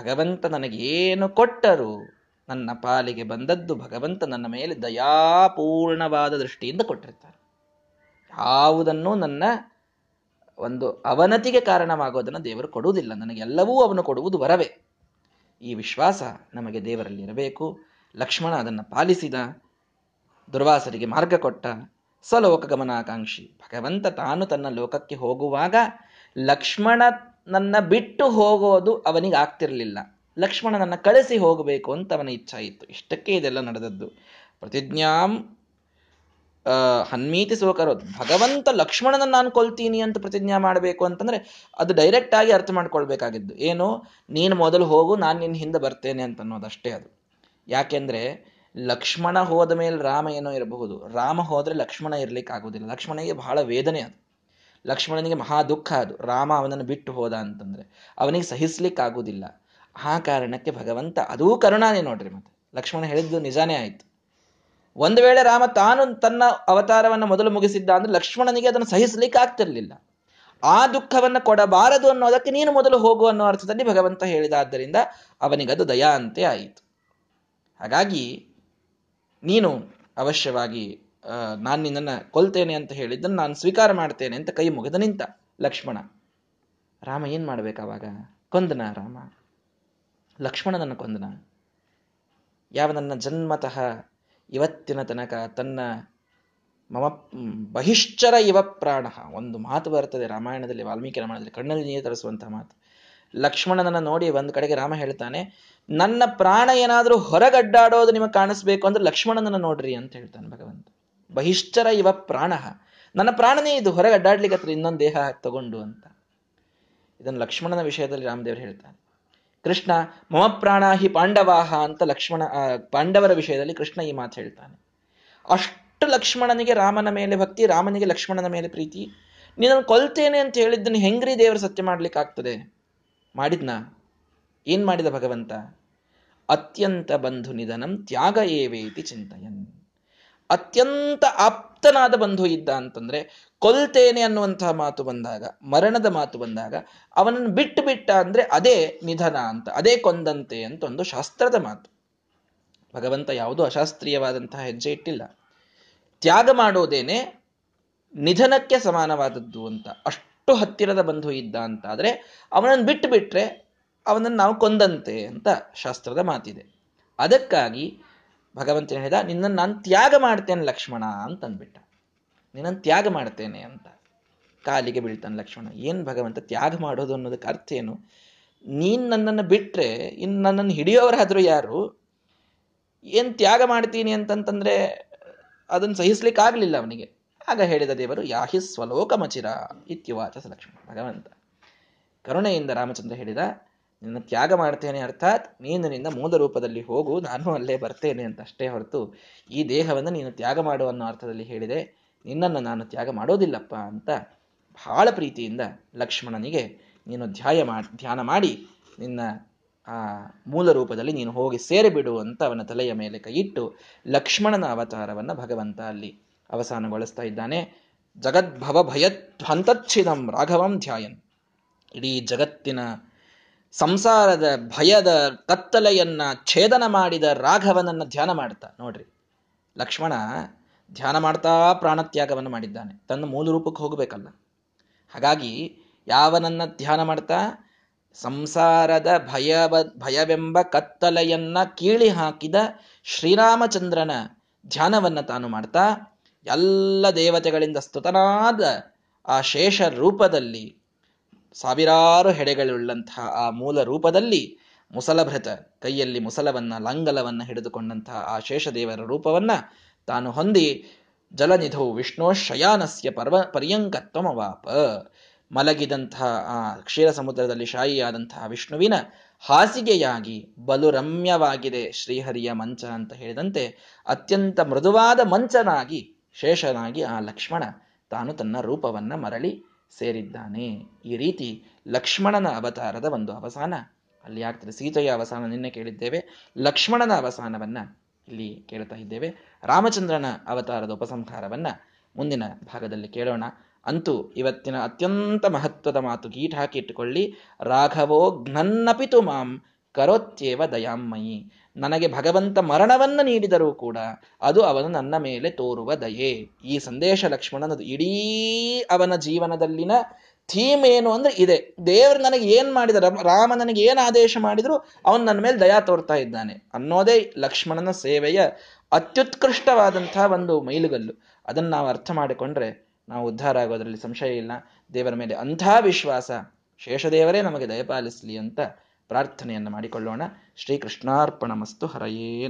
ಭಗವಂತ ನನಗೇನು ಕೊಟ್ಟರು ನನ್ನ ಪಾಲಿಗೆ ಬಂದದ್ದು ಭಗವಂತ ನನ್ನ ಮೇಲೆ ದಯಾಪೂರ್ಣವಾದ ದೃಷ್ಟಿಯಿಂದ ಕೊಟ್ಟಿರ್ತಾರೆ. ಯಾವುದನ್ನು ನನ್ನ ಒಂದು ಅವನತಿಗೆ ಕಾರಣವಾಗೋದನ್ನು ದೇವರು ಕೊಡುವುದಿಲ್ಲ. ನನಗೆಲ್ಲವೂ ಅವನು ಕೊಡುವುದು ವರವೇ. ಈ ವಿಶ್ವಾಸ ನಮಗೆ ದೇವರಲ್ಲಿ ಇರಬೇಕು. ಲಕ್ಷ್ಮಣ ಅದನ್ನು ಪಾಲಿಸಿದ. ದುರ್ವಾಸರಿಗೆ ಮಾರ್ಗ ಕೊಟ್ಟ. ಸ್ವಲೋಕ ಗಮನಾಕಾಂಕ್ಷಿ. ಭಗವಂತ ತಾನು ತನ್ನ ಲೋಕಕ್ಕೆ ಹೋಗುವಾಗ ಲಕ್ಷ್ಮಣ ನನ್ನ ಬಿಟ್ಟು ಹೋಗೋದು ಅವನಿಗೆ ಆಗ್ತಿರ್ಲಿಲ್ಲ ಲಕ್ಷ್ಮಣನನ್ನ ಕಳಿಸಿ ಹೋಗಬೇಕು ಅಂತ ಅವನ ಇಚ್ಛಾ ಇತ್ತು. ಇಷ್ಟಕ್ಕೆ ಇದೆಲ್ಲ ನಡೆದದ್ದು. ಪ್ರತಿಜ್ಞಾಂ ಹನ್ಮೀತಿ ಸೋಕರೋದು ಭಗವಂತ ಲಕ್ಷ್ಮಣನನ್ನು ನಾನು ಕೊಲ್ತೀನಿ ಅಂತ ಪ್ರತಿಜ್ಞಾ ಮಾಡಬೇಕು ಅಂತಂದ್ರೆ ಅದು ಡೈರೆಕ್ಟ್ ಆಗಿ ಅರ್ಥ ಮಾಡ್ಕೊಳ್ಬೇಕಾಗಿದ್ದು. ಏನು? ನೀನು ಮೊದಲು ಹೋಗು, ನಾನು ನಿನ್ನ ಹಿಂದೆ ಬರ್ತೇನೆ ಅಂತ ಅನ್ನೋದಷ್ಟೇ ಅದು. ಯಾಕೆಂದ್ರೆ ಲಕ್ಷ್ಮಣ ಹೋದ ಮೇಲೆ ರಾಮ ಏನೋ ಇರಬಹುದು. ರಾಮ ಹೋದ್ರೆ ಲಕ್ಷ್ಮಣ ಇರ್ಲಿಕ್ಕೆ ಆಗೋದಿಲ್ಲ. ಲಕ್ಷ್ಮಣನಿಗೆ ಬಹಳ ವೇದನೆ ಅದು. ಲಕ್ಷ್ಮಣನಿಗೆ ಮಹಾ ದುಃಖ ಅದು. ರಾಮ ಅವನನ್ನು ಬಿಟ್ಟು ಹೋದ ಅಂತಂದ್ರೆ ಅವನಿಗೆ ಸಹಿಸ್ಲಿಕ್ಕೆ ಆಗುದಿಲ್ಲ. ಆ ಕಾರಣಕ್ಕೆ ಭಗವಂತ, ಅದೂ ಕರುಣಾನೇ ನೋಡ್ರಿ ಮತ್ತೆ. ಲಕ್ಷ್ಮಣ ಹೇಳಿದ್ದು ನಿಜಾನೇ ಆಯ್ತು. ಒಂದು ವೇಳೆ ರಾಮ ತಾನು ತನ್ನ ಅವತಾರವನ್ನು ಮೊದಲು ಮುಗಿಸಿದ್ದ ಅಂದ್ರೆ ಲಕ್ಷ್ಮಣನಿಗೆ ಅದನ್ನು ಸಹಿಸಲಿಕ್ಕೆ ಆಗ್ತಿರ್ಲಿಲ್ಲ. ಆ ದುಃಖವನ್ನು ಕೊಡಬಾರದು ಅನ್ನೋದಕ್ಕೆ ನೀನು ಮೊದಲು ಹೋಗು ಅನ್ನೋ ಅರ್ಥದಲ್ಲಿ ಭಗವಂತ ಹೇಳಿದ ಆದ್ದರಿಂದ ಅವನಿಗದು ದಯಾ ಅಂತೆ ಆಯಿತು. ಹಾಗಾಗಿ ನೀನು ಅವಶ್ಯವಾಗಿ ನಾನು ನಿನ್ನನ್ನು ಕೊಲ್ತೇನೆ ಅಂತ ಹೇಳಿದ್ದನ್ನು ನಾನು ಸ್ವೀಕಾರ ಮಾಡ್ತೇನೆ ಅಂತ ಕೈ ಮುಗಿದ ನಿಂತ ಲಕ್ಷ್ಮಣ. ರಾಮ ಏನ್ ಮಾಡ್ಬೇಕಾವಾಗ ಕೊಂದನ ರಾಮ. ಲಕ್ಷ್ಮಣನನ್ನು ಕೊಂದನ ಯಾವ ನನ್ನ ಜನ್ಮತಃ ಇವತ್ತಿನ ತನಕ ತನ್ನ ಮಮ ಬಹಿಶ್ಚರ ಇವ ಪ್ರಾಣ. ಒಂದು ಮಾತು ಬರ್ತದೆ ರಾಮಾಯಣದಲ್ಲಿ, ವಾಲ್ಮೀಕಿ ರಾಮಾಯಣದಲ್ಲಿ, ಕಣ್ಣಲ್ಲಿ ನೀರು ತರಿಸುವಂತಹ ಮಾತು. ಲಕ್ಷ್ಮಣನನ್ನು ನೋಡಿ ಒಂದು ಕಡೆಗೆ ರಾಮ ಹೇಳ್ತಾನೆ, ನನ್ನ ಪ್ರಾಣ ಏನಾದರೂ ಹೊರಗಡ್ಡಾಡೋದು ನಿಮಗೆ ಕಾಣಿಸ್ಬೇಕು ಅಂದ್ರೆ ಲಕ್ಷ್ಮಣನನ್ನು ನೋಡ್ರಿ ಅಂತ ಹೇಳ್ತಾನೆ ಭಗವಂತ. ಬಹಿಶ್ಚರ ಇವ ಪ್ರಾಣ. ನನ್ನ ಪ್ರಾಣನೇ ಇದು, ಹೊರಗಡ್ಡಾಡ್ಲಿಕ್ಕೆ ಇನ್ನೊಂದು ದೇಹ ತಗೊಂಡು ಅಂತ. ಇದನ್ನು ಲಕ್ಷ್ಮಣನ ವಿಷಯದಲ್ಲಿ ರಾಮದೇವರು ಹೇಳ್ತಾನೆ ಕೃಷ್ಣ, ಮಮ ಪ್ರಾಣಾಹಿ ಪಾಂಡವಾಹ ಅಂತ ಲಕ್ಷ್ಮಣ ಪಾಂಡವರ ವಿಷಯದಲ್ಲಿ ಕೃಷ್ಣ ಈ ಮಾತು ಹೇಳ್ತಾನೆ. ಅಷ್ಟು ಲಕ್ಷ್ಮಣನಿಗೆ ರಾಮನ ಮೇಲೆ ಭಕ್ತಿ, ರಾಮನಿಗೆ ಲಕ್ಷ್ಮಣನ ಮೇಲೆ ಪ್ರೀತಿ. ನೀನು ಕೊಲ್ತೇನೆ ಅಂತ ಹೇಳಿದ್ದನ್ನು ಹೆಂಗ್ರಿ ದೇವರ ಸತ್ಯ ಮಾಡ್ಲಿಕ್ಕೆ ಆಗ್ತದೆ? ಮಾಡಿದ್ನ? ಏನ್ ಮಾಡಿದ ಭಗವಂತ? ಅತ್ಯಂತ ಬಂಧು ನಿಧನಂ ತ್ಯಾಗ ಏವೇತಿ ಚಿಂತಯನ್. ಅತ್ಯಂತ ಆಪ್ತನಾದ ಬಂಧು ಇದ್ದ ಅಂತಂದ್ರೆ ಕೊಲ್ತೇನೆ ಅನ್ನುವಂತಹ ಮಾತು ಬಂದಾಗ, ಮರಣದ ಮಾತು ಬಂದಾಗ, ಅವನನ್ನು ಬಿಟ್ಟು ಬಿಟ್ಟ ಅಂದ್ರೆ ಅದೇ ನಿಧನ ಅಂತ, ಅದೇ ಕೊಂದಂತೆ ಅಂತ ಒಂದು ಶಾಸ್ತ್ರದ ಮಾತು. ಭಗವಂತ ಯಾವುದೂ ಅಶಾಸ್ತ್ರೀಯವಾದಂತಹ ಹೆಜ್ಜೆ ಇಟ್ಟಿಲ್ಲ. ತ್ಯಾಗ ಮಾಡೋದೇನೆ ನಿಧನಕ್ಕೆ ಸಮಾನವಾದದ್ದು ಅಂತ, ಅಷ್ಟು ಹತ್ತಿರದ ಬಂಧು ಇದ್ದ ಅಂತ ಆದ್ರೆ ಅವನನ್ನು ಬಿಟ್ಟು ಬಿಟ್ರೆ ಅವನನ್ನು ನಾವು ಕೊಂದಂತೆ ಅಂತ ಶಾಸ್ತ್ರದ ಮಾತಿದೆ. ಅದಕ್ಕಾಗಿ ಭಗವಂತ ಹೇಳಿದ, ನಿನ್ನನ್ನು ನಾನು ತ್ಯಾಗ ಮಾಡ್ತೇನೆ ಲಕ್ಷ್ಮಣ ಅಂತ ಅಂದ್ಬಿಟ್ಟ. ನಿನ್ನನ್ನು ತ್ಯಾಗ ಮಾಡ್ತೇನೆ ಅಂತ. ಕಾಲಿಗೆ ಬೀಳ್ತಾನೆ ಲಕ್ಷ್ಮಣ. ಏನು ಭಗವಂತ ತ್ಯಾಗ ಮಾಡೋದು ಅನ್ನೋದಕ್ಕೆ ಅರ್ಥ ಏನು? ನೀನ್ ನನ್ನನ್ನು ಬಿಟ್ಟರೆ ಇನ್ನು ನನ್ನನ್ನು ಹಿಡಿಯೋರಾದರೂ ಯಾರು? ಏನು ತ್ಯಾಗ ಮಾಡ್ತೀನಿ ಅಂತಂತಂದ್ರೆ ಅದನ್ನು ಸಹಿಸ್ಲಿಕ್ಕೆ ಆಗ್ಲಿಲ್ಲ ಅವನಿಗೆ. ಆಗ ಹೇಳಿದ ದೇವರು, ಯಾಹಿ ಸ್ವಲೋಕಮಚಿರ ಇತ್ಯುವಾಚ ಲಕ್ಷ್ಮಣ. ಭಗವಂತ ಕರುಣೆಯಿಂದ ರಾಮಚಂದ್ರ ಹೇಳಿದ ನಿನ್ನ ತ್ಯಾಗ ಮಾಡ್ತೇನೆ ಅರ್ಥಾತ್ ನೀನು ನಿನ್ನ ಮೂಲ ರೂಪದಲ್ಲಿ ಹೋಗು, ನಾನು ಅಲ್ಲೇ ಬರ್ತೇನೆ ಅಂತ ಅಷ್ಟೇ ಹೊರತು ಈ ದೇಹವನ್ನು ನೀನು ತ್ಯಾಗ ಮಾಡು ಅನ್ನೋ ಅರ್ಥದಲ್ಲಿ ಹೇಳಿದೆ. ನಿನ್ನನ್ನು ನಾನು ತ್ಯಾಗ ಮಾಡೋದಿಲ್ಲಪ್ಪ ಅಂತ ಬಹಳ ಪ್ರೀತಿಯಿಂದ ಲಕ್ಷ್ಮಣನಿಗೆ ನೀನು ಧ್ಯಾಯ ಮಾಡಿ ಧ್ಯಾನ ಮಾಡಿ ನಿನ್ನ ಆ ಮೂಲ ರೂಪದಲ್ಲಿ ನೀನು ಹೋಗಿ ಸೇರಿಬಿಡು ಅಂತ ಅವನ ತಲೆಯ ಮೇಲೆ ಕೈಯಿಟ್ಟು ಲಕ್ಷ್ಮಣನ ಅವತಾರವನ್ನು ಭಗವಂತ ಅಲ್ಲಿ ಅವಸಾನಗೊಳಿಸ್ತಾ ಇದ್ದಾನೆ. ಜಗದ್ಭವ ಭಯಧ್ವಂತಚ್ಛಿದಂ ರಾಘವಂ ಧ್ಯಾಯನ್. ಇಡೀ ಜಗತ್ತಿನ ಸಂಸಾರದ ಭಯದ ಕತ್ತಲೆಯನ್ನ ಛೇದನ ಮಾಡಿದ ರಾಘವನನ್ನ ಧ್ಯಾನ ಮಾಡ್ತಾ ನೋಡ್ರಿ. ಲಕ್ಷ್ಮಣ ಧ್ಯಾನ ಮಾಡ್ತಾ ಪ್ರಾಣತ್ಯಾಗವನ್ನು ಮಾಡಿದ್ದಾನೆ. ತನ್ನ ಮೂಲ ರೂಪಕ್ಕೆ ಹೋಗಬೇಕಲ್ಲ. ಹಾಗಾಗಿ ಯಾವನನ್ನ ಧ್ಯಾನ ಮಾಡ್ತಾ ಸಂಸಾರದ ಭಯವ ಭಯವೆಂಬ ಕತ್ತಲೆಯನ್ನ ಕೀಳಿ ಹಾಕಿದ ಶ್ರೀರಾಮಚಂದ್ರನ ಧ್ಯಾನವನ್ನ ತಾನು ಮಾಡ್ತಾ ಎಲ್ಲ ದೇವತೆಗಳಿಂದ ಸ್ತುತನಾದ ಆ ಶೇಷ ರೂಪದಲ್ಲಿ ಸಾವಿರಾರು ಹೆಡೆಗಳುಳ್ಳಂತಹ ಆ ಮೂಲ ರೂಪದಲ್ಲಿ ಮುಸಲಭೃತ ಕೈಯಲ್ಲಿ ಮುಸಲವನ್ನ ಲಂಗಲವನ್ನ ಹಿಡಿದುಕೊಂಡಂತಹ ಆ ಶೇಷದೇವರ ರೂಪವನ್ನ ತಾನು ಹೊಂದಿ ಜಲನಿಧೌ ವಿಷ್ಣು ಶಯಾನಸ್ಯ ಪರ್ವ ಪರ್ಯಂಕತ್ವಮವಾಪ. ಮಲಗಿದಂತಹ ಆ ಕ್ಷೀರ ಸಮುದ್ರದಲ್ಲಿ ಶಾಯಿಯಾದಂತಹ ವಿಷ್ಣುವಿನ ಹಾಸಿಗೆಯಾಗಿ ಬಲು ರಮ್ಯವಾಗಿದೆ ಶ್ರೀಹರಿಯ ಮಂಚ ಅಂತ ಹೇಳಿದಂತೆ ಅತ್ಯಂತ ಮೃದುವಾದ ಮಂಚನಾಗಿ, ಶೇಷನಾಗಿ ಆ ಲಕ್ಷ್ಮಣ ತಾನು ತನ್ನ ರೂಪವನ್ನ ಮರಳಿ ಸೇರಿದ್ದಾನೆ. ಈ ರೀತಿ ಲಕ್ಷ್ಮಣನ ಅವತಾರದ ಒಂದು ಅವಸಾನ. ಅಲ್ಲಿ ಆಗ್ತದೆ ಸೀತೆಯ ಅವಸಾನ ನಿನ್ನೆ ಕೇಳಿದ್ದೇವೆ. ಲಕ್ಷ್ಮಣನ ಅವಸಾನವನ್ನ ಇಲ್ಲಿ ಕೇಳ್ತಾ ಇದ್ದೇವೆ. ರಾಮಚಂದ್ರನ ಅವತಾರದ ಉಪಸಂಹಾರವನ್ನ ಮುಂದಿನ ಭಾಗದಲ್ಲಿ ಕೇಳೋಣ. ಅಂತೂ ಇವತ್ತಿನ ಅತ್ಯಂತ ಮಹತ್ವದ ಮಾತು ಗೀಟ್ ಹಾಕಿ ಇಟ್ಟುಕೊಳ್ಳಿ. ರಾಘವೋ ಘ್ನನ್ನಪಿತು ಮಾಂ ಕರೋತ್ಯೇವ ದಯಾಮಯಿ ನನಗೆ ಭಗವಂತ ಮರಣವನ್ನು ನೀಡಿದರೂ ಕೂಡ ಅದು ಅವನು ನನ್ನ ಮೇಲೆ ತೋರುವ ದಯೆ. ಈ ಸಂದೇಶ ಲಕ್ಷ್ಮಣನದು ಇಡೀ ಅವನ ಜೀವನದಲ್ಲಿನ ಥೀಮ್ ಏನು ಅಂದ್ರೆ ಇದೆ. ದೇವರು ನನಗೆ ಏನ್ ಮಾಡಿದ ರಾಮ ನನಗೆ ಏನು ಆದೇಶ ಮಾಡಿದ್ರು, ಅವನು ನನ್ನ ಮೇಲೆ ದಯಾ ತೋರ್ತಾ ಇದ್ದಾನೆ ಅನ್ನೋದೇ ಲಕ್ಷ್ಮಣನ ಸೇವೆಯ ಅತ್ಯುತ್ಕೃಷ್ಟವಾದಂತಹ ಒಂದು ಮೈಲುಗಲ್ಲು. ಅದನ್ನು ನಾವು ಅರ್ಥ ಮಾಡಿಕೊಂಡ್ರೆ ನಾವು ಉದ್ಧಾರ ಆಗೋದ್ರಲ್ಲಿ ಸಂಶಯ ಇಲ್ಲ. ದೇವರ ಮೇಲೆ ಅಂಥ ವಿಶ್ವಾಸ. ಶೇಷದೇವರೇ ನಮಗೆ ದಯಪಾಲಿಸಲಿ ಅಂತ ಪ್ರಾರ್ಥನೆಯನ್ನು ಮಾಡಿಕೊಳ್ಳೋಣ. ಶ್ರೀಕೃಷ್ಣಾರ್ಪಣ ಮಸ್ತು ಹರಯೇನ